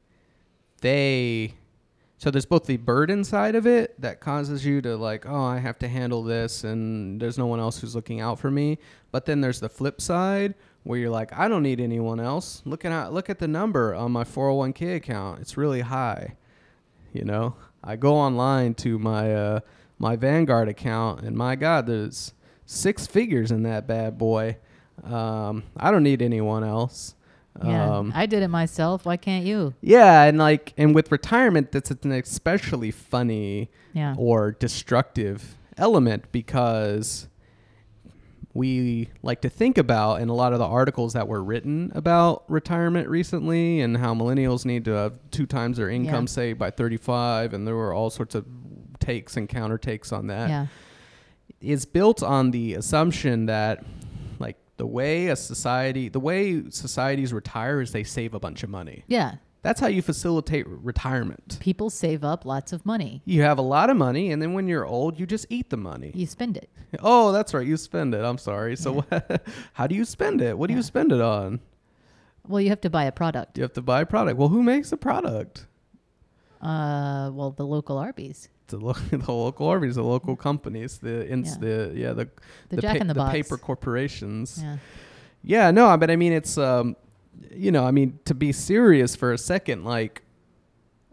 they. So there's both the burden side of it that causes you to like, oh, I have to handle this and there's no one else who's looking out for me. But then there's the flip side where you're like, I don't need anyone else. Look at look at the number on my 401k account. It's really high. You know, I go online to my uh, my Vanguard account, and my God, there's six figures in that bad boy. Um, I don't need anyone else. Yeah, Um, I did it myself. Why can't you? yeah, and like, and with retirement, that's an especially funny Yeah. or destructive element because we like to think about in a lot of the articles that were written about retirement recently and how millennials need to have two times their income Yeah. saved by 35 and there were all sorts of takes and counter takes on that yeah. is built on the assumption that the way a society the way societies retire is they save a bunch of money. Yeah. that's how you facilitate retirement. People save up lots of money. you have a lot of money and then when you're old you just eat the money. You spend it. oh that's right. You spend it. I'm sorry. So how do you spend it? What do Yeah. you spend it on? Well, you have to buy a product. you have to buy a product. Well who makes the product? Uh, well, the local Arby's, the, lo- the local Arby's, the local companies, the ins, Yeah. the yeah, the the, Jack in the, the Box. paper corporations. Yeah. Yeah, no, but I mean, it's um, you know, I mean, to be serious for a second, like,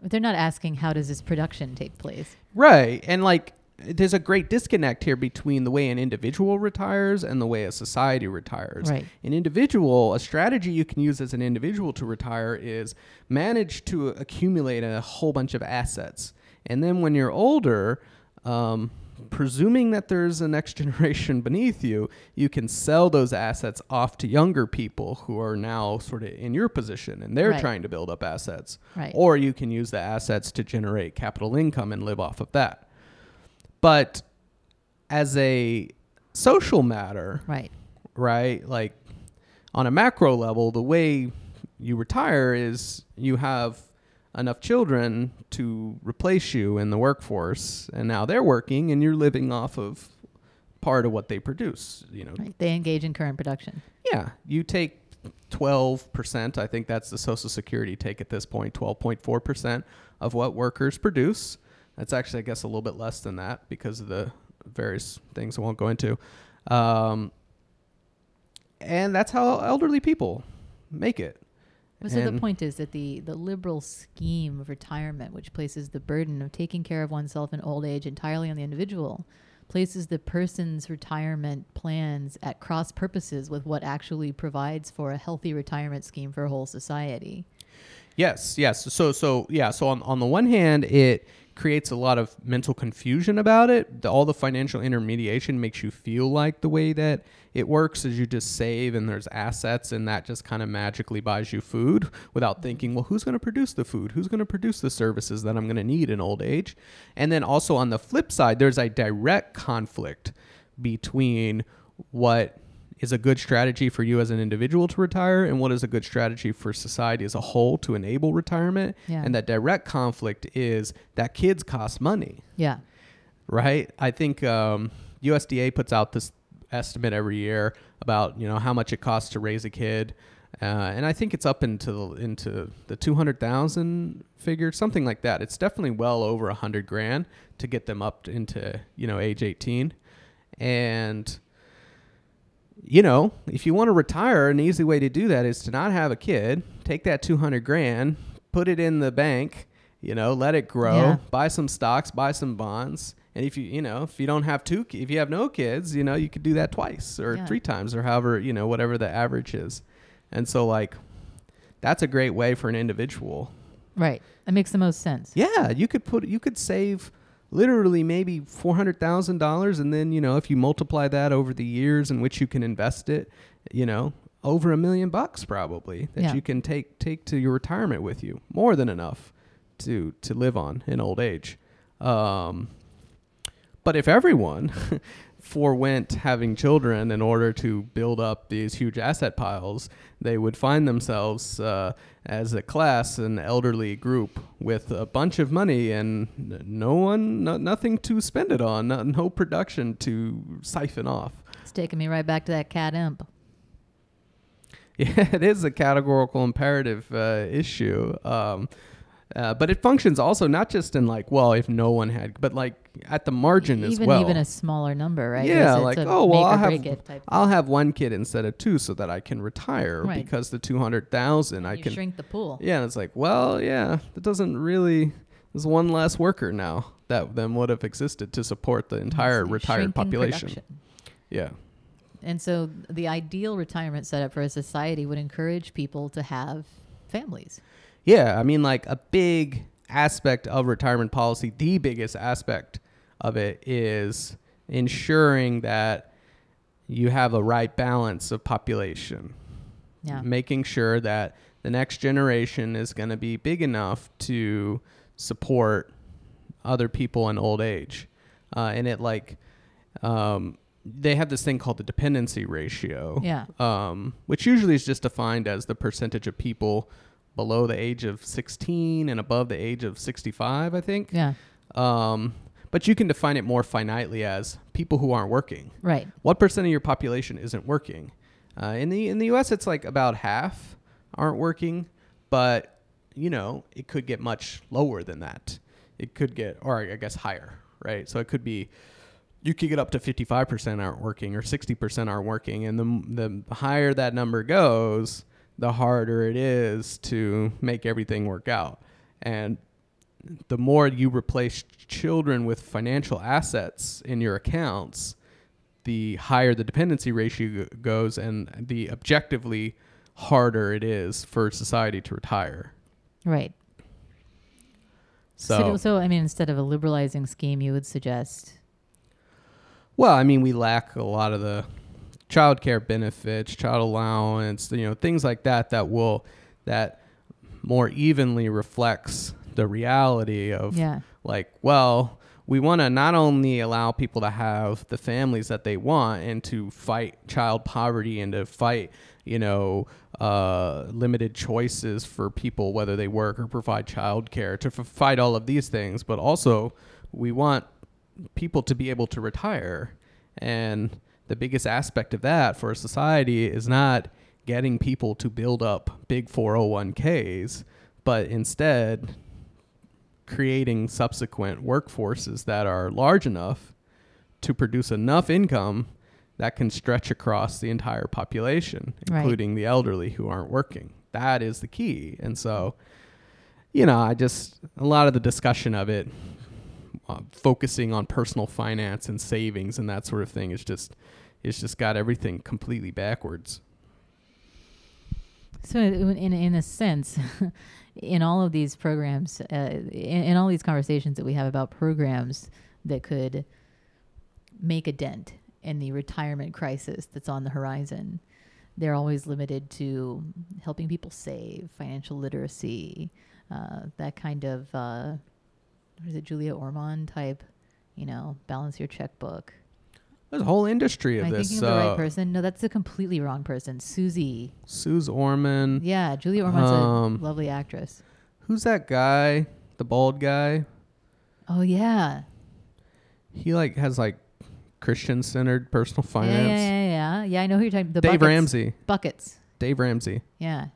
they're not asking how does this production take place. right, and like, there's a great disconnect here between the way an individual retires and the way a society retires. Right. An individual, a strategy you can use as an individual to retire is manage to accumulate a whole bunch of assets, and then when you're older. Um, presuming that there's a next generation beneath you, you can sell those assets off to younger people who are now sort of in your position and they're Right. trying to build up assets. Right. Or you can use the assets to generate capital income and live off of that. But as a social matter, Right. right? Like on a macro level, the way you retire is you have enough children to replace you in the workforce, and now they're working, and you're living off of part of what they produce. You know, Right. They engage in current production. yeah, you take 12%, I think that's the Social Security take at this point, 12.4% of what workers produce. That's actually, I guess, a little bit less than that because of the various things I won't go into. Um, and that's how elderly people make it. So the point is that the, the liberal scheme of retirement, which places the burden of taking care of oneself in old age entirely on the individual, places the person's retirement plans at cross purposes with what actually provides for a healthy retirement scheme for a whole society. Yes, yes. So, so yeah. So on on the one hand, it creates a lot of mental confusion about it. All the financial intermediation makes you feel like the way that it works is you just save and there's assets and that just kind of magically buys you food without thinking, well, who's going to produce the food? Who's going to produce the services that I'm going to need in old age? And then also on the flip side, there's a direct conflict between what is a good strategy for you as an individual to retire and what is a good strategy for society as a whole to enable retirement. Yeah. And that direct conflict is that kids cost money, Yeah. right? I think um, USDA puts out this estimate every year about you know how much it costs to raise a kid. Uh, and I think it's up into the, into the two hundred thousand figure, something like that. It's definitely well over a hundred grand to get them up into you know age eighteen, and you know, if you want to retire, an easy way to do that is to not have a kid, take that 200 grand, put it in the bank, you know, let it grow, Yeah. buy some stocks, buy some bonds. And if you, you know, if you don't have two, if you have no kids, you know, you could do that twice or Yeah. three times or however, you know, whatever the average is. And so, like, that's a great way for an individual. Right. That makes the most sense. Yeah, you could put, you could save literally maybe four hundred thousand dollars, and then you know if you multiply that over the years in which you can invest it, you know over a million bucks probably that Yeah. you can take take to your retirement with you, more than enough to to live on in old age. Um, but if everyone forewent having children in order to build up these huge asset piles, they would find themselves uh, as a class, an elderly group with a bunch of money and no one, no, nothing to spend it on, no, no production to siphon off. It's taking me right back to that cat imp. Yeah, it is a categorical imperative uh, issue. Um, uh, but it functions also not just in like, well, if no one had, but like at the margin even, as well. Even a smaller number, right? Yeah, like a oh well, I'll have break it type I'll have one kid instead of two so that I can retire Right. because the two hundred thousand I can. shrink the pool. Yeah, and it's like, well, yeah, that doesn't really. There's one less worker now that then would have existed to support the entire It's retired population. production. Yeah. And so the ideal retirement setup for a society would encourage people to have families. Yeah, I mean, like a big aspect of retirement policy, the biggest aspect of it is ensuring that you have a right balance of population. Yeah. Making sure that the next generation is going to be big enough to support other people in old age. Uh, and it like, um, they have this thing called the dependency ratio Yeah. um, which usually is just defined as the percentage of people below the age of 16 and above the age of 65, I think. Yeah. Um, but you can define it more finitely as people who aren't working. Right. What percent of your population isn't working? Uh, in the in the U.S., it's like about half aren't working, but you know it could get much lower than that. It could get, or I guess higher, right? So it could be you could get up to 55% aren't working or 60% aren't working and the, the higher that number goes the harder it is to make everything work out and the more you replace children with financial assets in your accounts the higher the dependency ratio goes and the objectively harder it is for society to retire Right. so, So, so I mean, instead of a liberalizing scheme, you would suggest. Well, I mean, we lack a lot of the child care benefits, child allowance, you know, things like that that will that more evenly reflects the reality of Yeah. like, well, we want to not only allow people to have the families that they want and to fight child poverty and to fight, you know, uh, limited choices for people whether they work or provide child care, to f- fight all of these things, but also we want people to be able to retire. And the biggest aspect of that for a society is not getting people to build up big 401ks, but instead creating subsequent workforces that are large enough to produce enough income that can stretch across the entire population, Right. including the elderly who aren't working. That is the key. And so, you know, I just, a lot of the discussion of it, uh, focusing on personal finance and savings and that sort of thing is just, it's just got everything completely backwards. So, in in, a sense, in all of these programs, uh, in, in all these conversations that we have about programs that could make a dent in the retirement crisis that's on the horizon, they're always limited to helping people save, financial literacy, uh, that kind of uh, what is it, Julia Ormond type, you know, balance your checkbook. There's a whole industry of Am I this. thinking of the right uh, person? No, that's a completely wrong person. Susie. Suze Orman. Yeah, Julia Ormond's Um, a lovely actress. Who's that guy? The bald guy? Oh yeah. He like has like Christian centered personal Yeah, finance. yeah, yeah, yeah. Yeah, I know who you're talking. The Dave buckets. Ramsey. Buckets. Dave Ramsey. Yeah.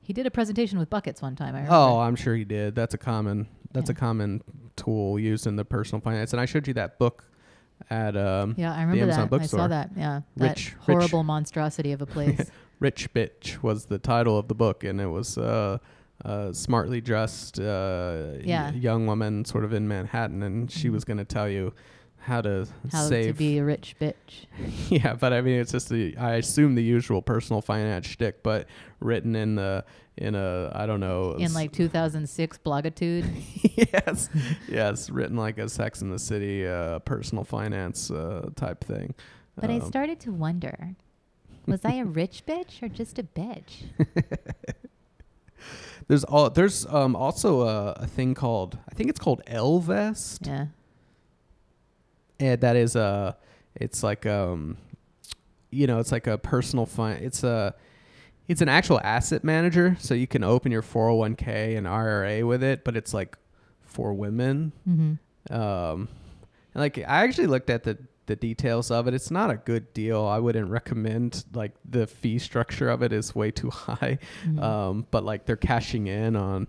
He did a presentation with buckets one time. I remember. Oh, I'm sure he did. That's a common that's a common tool used in the personal finance. And I showed you that book at um yeah, I remember Amazon that. I saw that. Yeah, that Rich- horrible monstrosity of a place. Rich Bitch was the title of the book and it was uh a smartly dressed uh, Yeah. young woman sort of in Manhattan and she Mhm. was going to tell you how to How save to be a rich bitch. yeah, but I mean, it's just the I assume the usual personal finance shtick, but written in the in a I don't know In like 2006 Blogitude. yes yes written like a Sex in the City uh, personal finance uh, type thing. But I Um, started to wonder, was I a rich bitch or just a bitch? there's all there's um also a, a thing called I think it's called Ellevest, Yeah. And that is a it's like um you know it's like a personal fund it's a it's an actual asset manager so you can open your 401k and ira with it but it's like for women Mm-hmm. um and like i actually looked at the the details of it it's not a good deal i wouldn't recommend like the fee structure of it is way too high Mhm. um but like they're cashing in on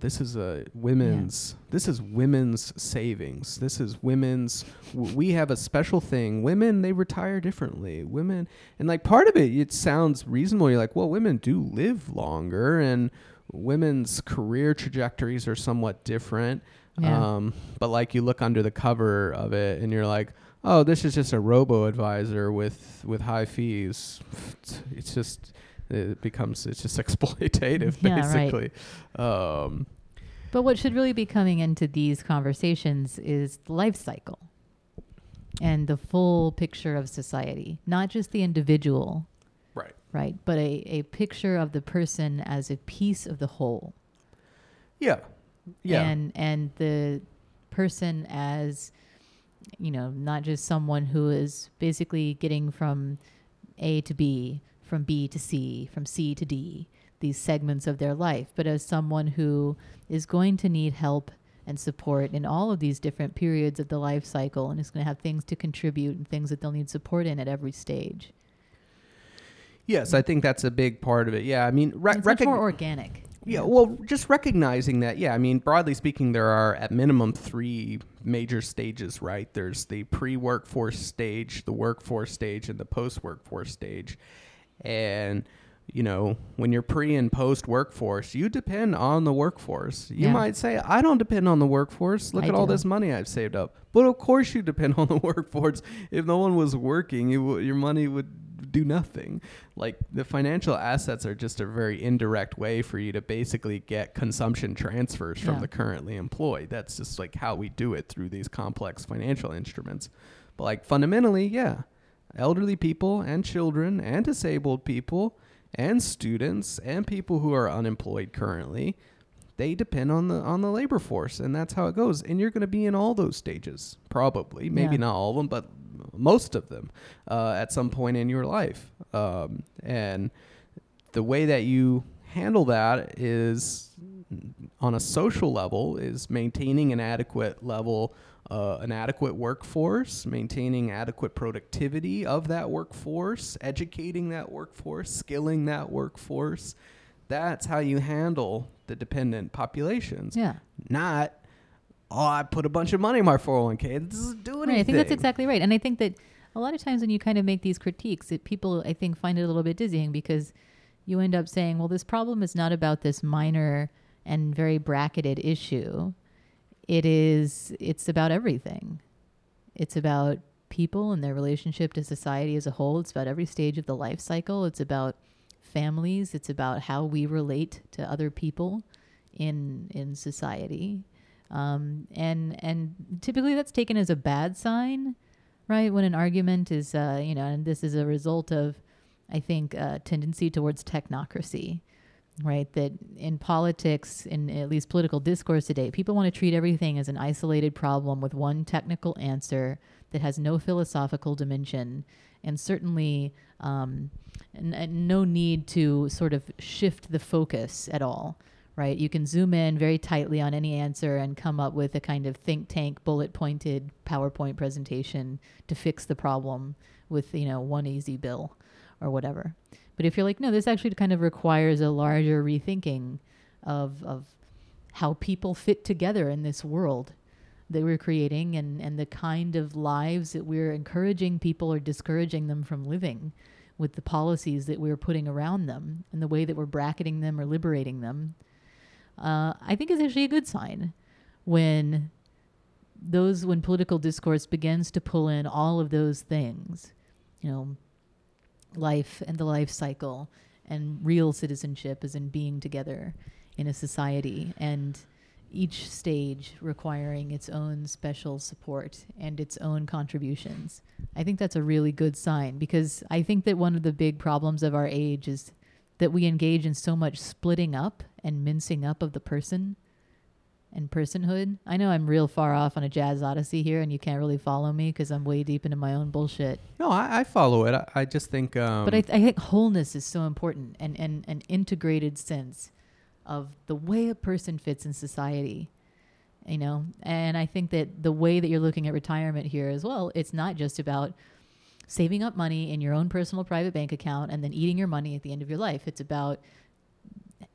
this is a women's this is women's savings. This is women's w- we have a special thing. Women they retire differently. Women and like part of it it sounds reasonable. You're like well women do live longer and women's career trajectories are somewhat different. Yeah. um but like you look under the cover of it and you're like oh this is just a robo advisor with with high fees. It's just it becomes it's just exploitative Yeah, right. basically um But what should really be coming into these conversations is the life cycle and the full picture of society, not just the individual, right right? But a, a picture of the person as a piece of the whole. yeah yeah And and the person as you know, not just someone who is basically getting from A to B, from B to C, from C to D, these segments of their life, but as someone who is going to need help and support in all of these different periods of the life cycle and is going to have things to contribute and things that they'll need support in at every stage. yes i think that's a big part of it yeah i mean re- it's much recog- more organic. Yeah, well, just recognizing that, yeah, I mean, broadly speaking, there are at minimum three major stages, right? There's the pre workforce stage, the workforce stage, and the post workforce stage. And, you know, when you're pre and post workforce, you depend on the workforce. You Yeah. might say, I don't depend on the workforce. Look I at all this money I've saved up. But of course, you depend on the workforce. If no one was working, you, w- your money would do nothing. Like the financial assets are just a very indirect way for you to basically get consumption transfers from Yeah. the currently employed. That's just like how we do it through these complex financial instruments. But like fundamentally, yeah, elderly people and children and disabled people and students and people who are unemployed currently, they depend on the on the labor force and that's how it goes. And you're going to be in all those stages probably. Maybe Yeah. not all of them, but most of them uh, at some point in your life. Um, and the way that you handle that is on a social level is maintaining an adequate level uh, an adequate workforce maintaining adequate productivity of that workforce educating that workforce skilling that workforce that's how you handle the dependent populations Yeah. not oh i put a bunch of money in my 401k it doesn't do anything Right, I think that's exactly right. And I think that a lot of times when you kind of make these critiques, it, people, I think, find it a little bit dizzying because you end up saying, well, this problem is not about this minor and very bracketed issue. It is, it's about everything. It's about people and their relationship to society as a whole. It's about every stage of the life cycle. It's about families. It's about how we relate to other people in in society. Um, and and typically that's taken as a bad sign, right? When an argument is, uh, you know, and this is a result of, I think, a tendency towards technocracy, right? That in politics, in at least political discourse today, people want to treat everything as an isolated problem with one technical answer that has no philosophical dimension, and certainly um, n- n- no need to sort of shift the focus at all right? You can zoom in very tightly on any answer and come up with a kind of think tank, bullet pointed PowerPoint presentation to fix the problem with, you know, one easy bill or whatever. But if you're like, no, this actually kind of requires a larger rethinking of, of how people fit together in this world that we're creating and, and the kind of lives that we're encouraging people or discouraging them from living with the policies that we're putting around them and the way that we're bracketing them or liberating them uh, I think is actually a good sign when those when political discourse begins to pull in all of those things, you know, life and the life cycle and real citizenship as in being together in a society and each stage requiring its own special support and its own contributions. I think that's a really good sign because I think that one of the big problems of our age is that we engage in so much splitting up and mincing up of the person and personhood. I know I'm real far off on a jazz odyssey here, and you can't really follow me because I'm way deep into my own bullshit. No, I, I follow it. I, I just think. Um, but I, th- I think wholeness is so important, and, and an integrated sense of the way a person fits in society. You know, and I think that the way that you're looking at retirement here as well, it's not just about saving up money in your own personal private bank account and then eating your money at the end of your life. It's about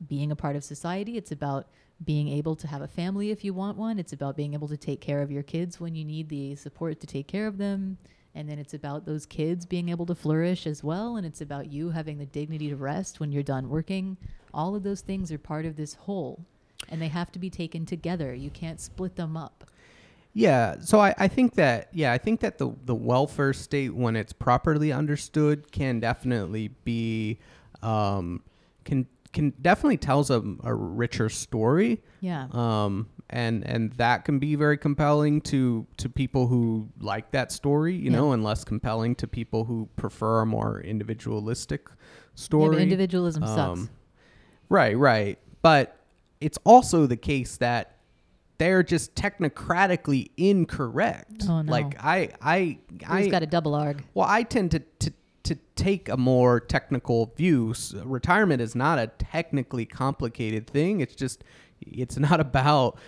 being a part of society. It's about being able to have a family if you want one. It's about being able to take care of your kids when you need the support to take care of them. And then it's about those kids being able to flourish as well. And it's about you having the dignity to rest when you're done working. All of those things are part of this whole, and they have to be taken together. You can't split them up. Yeah, so I, I think that yeah, I think that the the welfare state, when it's properly understood, can definitely be um, can can definitely tells a, a richer story. Yeah. Um, and and that can be very compelling to to people who like that story, you Yeah. know, and less compelling to people who prefer a more individualistic story. but individualism sucks. Um, Right, right. But it's also the case that they're just technocratically incorrect. Oh, no. Like I I I got a double arg? well, I tend to, to to take a more technical view. Retirement is not a technically complicated thing. It's just it's not about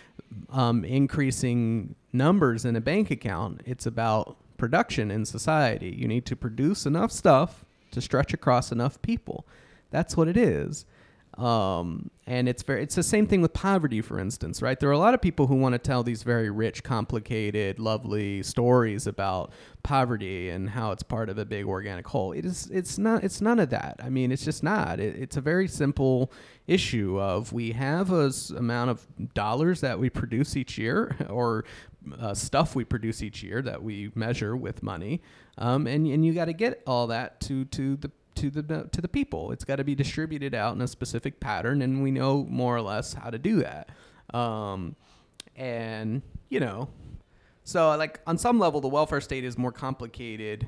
um, increasing numbers in a bank account. It's about production in society. You need to produce enough stuff to stretch across enough people. That's what it is. Um, and it's very it's the same thing with poverty for instance right? There are a lot of people who want to tell these very rich complicated lovely stories about poverty and how it's part of a big organic whole. It is it's not it's none of that. I mean it's just not. It, it's a very simple issue of we have a s- amount of dollars that we produce each year or uh, stuff we produce each year that we measure with money um, and, and you got to get all that to to the to the to the people. It's got to be distributed out in a specific pattern, and we know more or less how to do that. Um, and you know, so like on some level, the welfare state is more complicated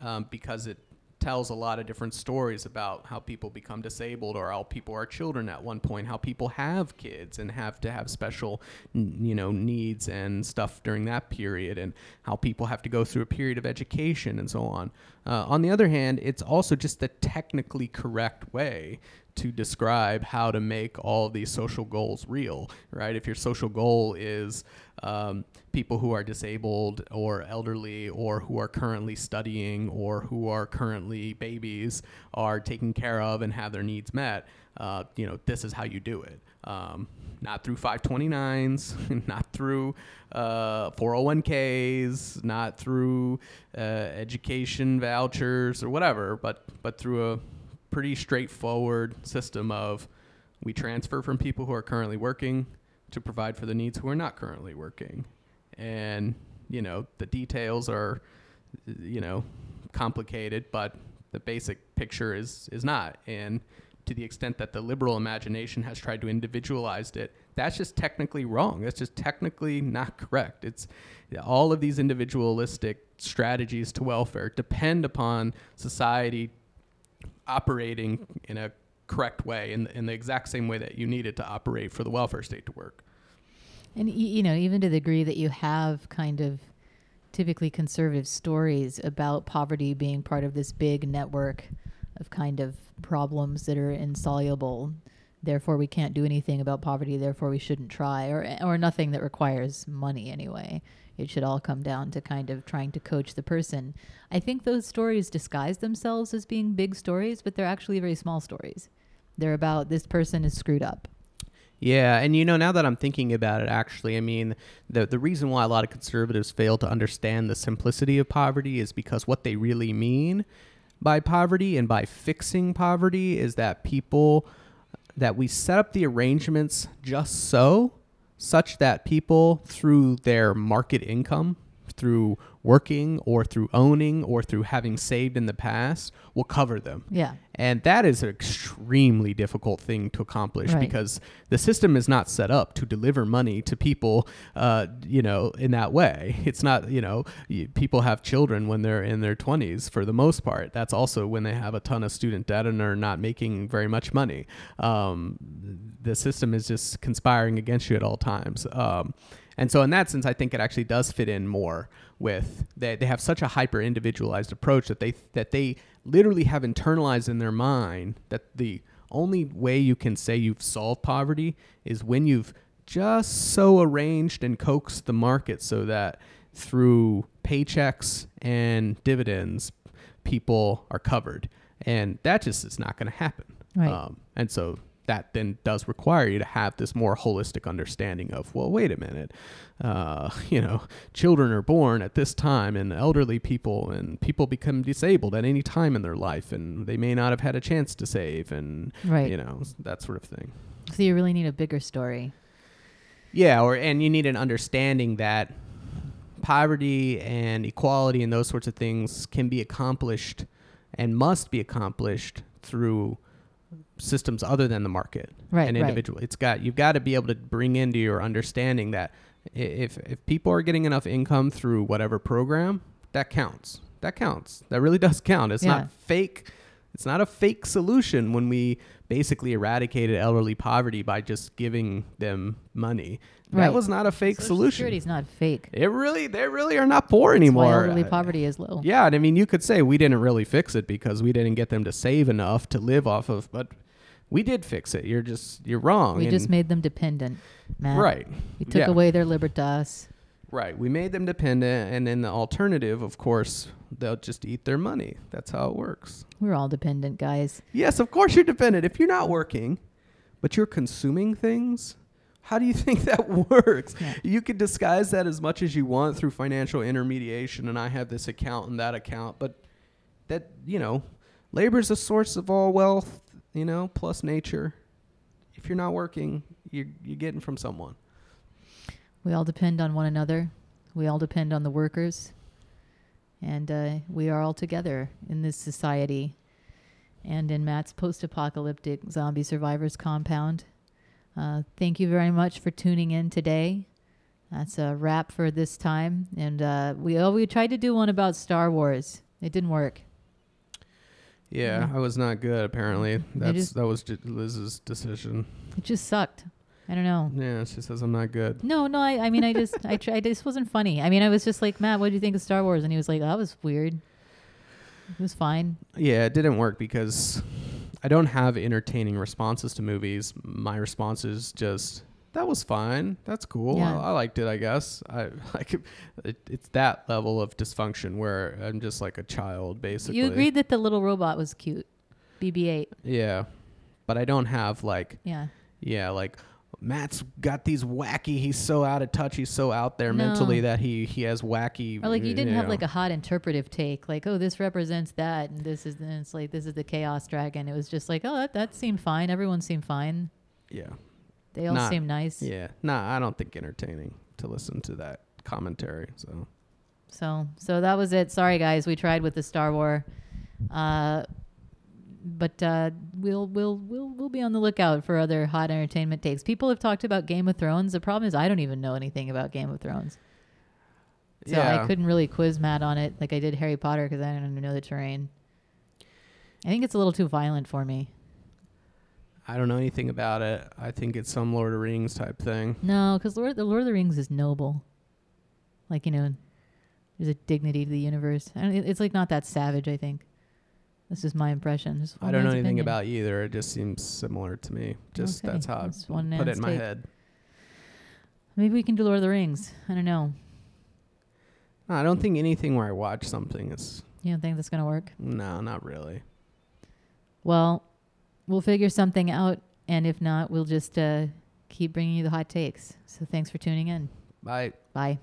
um, because it tells a lot of different stories about how people become disabled or how people are children at one point, how people have kids and have to have special, you know, needs and stuff during that period, and how people have to go through a period of education and so on. Uh, on the other hand, it's also just the technically correct way to describe how to make all these social goals real, right? If your social goal is um, people who are disabled or elderly or who are currently studying or who are currently babies are taken care of and have their needs met, uh, you know, this is how you do it. Um, not through 529s, not through uh, 401ks, not through uh, education vouchers or whatever, but but through a pretty straightforward system of we transfer from people who are currently working to provide for the needs who are not currently working. And, you know, the details are, you know, complicated, but the basic picture is, is not. And to the extent that the liberal imagination has tried to individualize it, that's just technically wrong. That's just technically not correct. It's all of these individualistic strategies to welfare depend upon society operating in a correct way in, in the exact same way that you need it to operate for the welfare state to work. And you know, even to the degree that you have kind of typically conservative stories about poverty being part of this big network of kind of problems that are insoluble. Therefore, we can't do anything about poverty. Therefore, we shouldn't try, or or nothing that requires money anyway. It should all come down to kind of trying to coach the person. I think those stories disguise themselves as being big stories, but they're actually very small stories. They're about this person is screwed up. Yeah, and you know, now that I'm thinking about it, actually, I mean, the the reason why a lot of conservatives fail to understand the simplicity of poverty is because what they really mean by poverty and by fixing poverty is that people that we set up the arrangements just so such that people through their market income through working or through owning or through having saved in the past will cover them. Yeah. And that is an extremely difficult thing to accomplish Right. because the system is not set up to deliver money to people, uh, you know, in that way. It's not, you know, y- people have children when they're in their 20s for the most part. That's also when they have a ton of student debt and are not making very much money. Um, the system is just conspiring against you at all times. Um, and so, in that sense, I think it actually does fit in more with they, they have such a hyper individualized approach that they that they literally have internalized in their mind that the only way you can say you've solved poverty is when you've just so arranged and coaxed the market so that through paychecks and dividends, people are covered, and that just is not going to happen. Right. Um, and so that then does require you to have this more holistic understanding of well wait a minute uh, you know children are born at this time and elderly people and people become disabled at any time in their life and they may not have had a chance to save and Right. you know that sort of thing So you really need a bigger story. yeah or and you need an understanding that poverty and equality and those sorts of things can be accomplished and must be accomplished through systems other than the market Right, and right. individual it's got you've got to be able to bring into your understanding that if if people are getting enough income through whatever program that counts that counts that really does count it's Yeah. not fake it's not a fake solution when we basically eradicated elderly poverty by just giving them money Right. that was not a fake Social solution Security's not fake. it really they really are not poor That's anymore why elderly Uh, poverty is low. yeah, and I mean, you could say we didn't really fix it because we didn't get them to save enough to live off of, but we did fix it. You're just you're wrong. We just made them dependent, Matt. right, We took yeah. away their libertas. right. We made them dependent, and then the alternative, of course, they'll just eat their money. That's how it works. We're all dependent, guys. Yes, of course you're dependent. If you're not working, but you're consuming things, how do you think that works? Yeah. You could disguise that as much as you want through financial intermediation, and I have this account and that account, but that, you know, labor is a source of all wealth, you know, plus nature. If you're not working, you're, you're getting from someone. We all depend on one another. We all depend on the workers. And uh, we are all together in this society. And in Matt's post apocalyptic zombie survivors compound. Uh, thank you very much for tuning in today. That's a wrap for this time. And uh, we, oh, we tried to do one about Star Wars, it didn't work. Yeah, Mhm. I was not good, apparently. That's, just- that was ju- Liz's decision. It just sucked. I don't know. Yeah, she says I'm not good. No, no. I, I mean, I just, I tried. This wasn't funny. I mean, I was just like, Matt, what do you think of Star Wars? And he was like, that was weird. It was fine. Yeah, it didn't work because I don't have entertaining responses to movies. My response is just that was fine. That's cool. Yeah. I, I liked it. I guess I like it, it's that level of dysfunction where I'm just like a child, basically. You agreed that the little robot was cute. BB-8. Yeah, but I don't have like Yeah. yeah like. Matt's got these wacky. He's so out of touch. He's so out there No. mentally that he he has wacky. Or like you didn't have know. like a hot interpretive take, like, oh, this represents that, and this is, and it's like this is the chaos dragon. It was just like, oh, that, that seemed fine. Everyone seemed fine. yeah They all Not- seemed nice. yeah. Nah, I don't think entertaining to listen to that commentary. So So, so that was it. Sorry, guys, we tried with the Star War, uh, but uh, we'll we'll we'll we'll be on the lookout for other hot entertainment takes. People have talked about Game of Thrones. The problem is I don't even know anything about Game of Thrones, so yeah. I couldn't really quiz Matt on it like I did Harry Potter because I didn't even know the terrain. I think it's a little too violent for me. I don't know anything about it. I think it's some Lord of the Rings type thing. No, because Lord the Lord of the Rings is noble. Like you know, there's a dignity to the universe. I don't, it's like not that savage. I think. This is my impression. Just I don't know anything opinion. about either. It just seems similar to me. Just Okay, that's how that's I put it in my take. head. Maybe we can do Lord of the Rings. I don't know. No, I don't think anything where I watch something is You don't think that's gonna work? no, not really. Well, we'll figure something out, and if not, we'll just uh, keep bringing you the hot takes. So thanks for tuning in. Bye. Bye.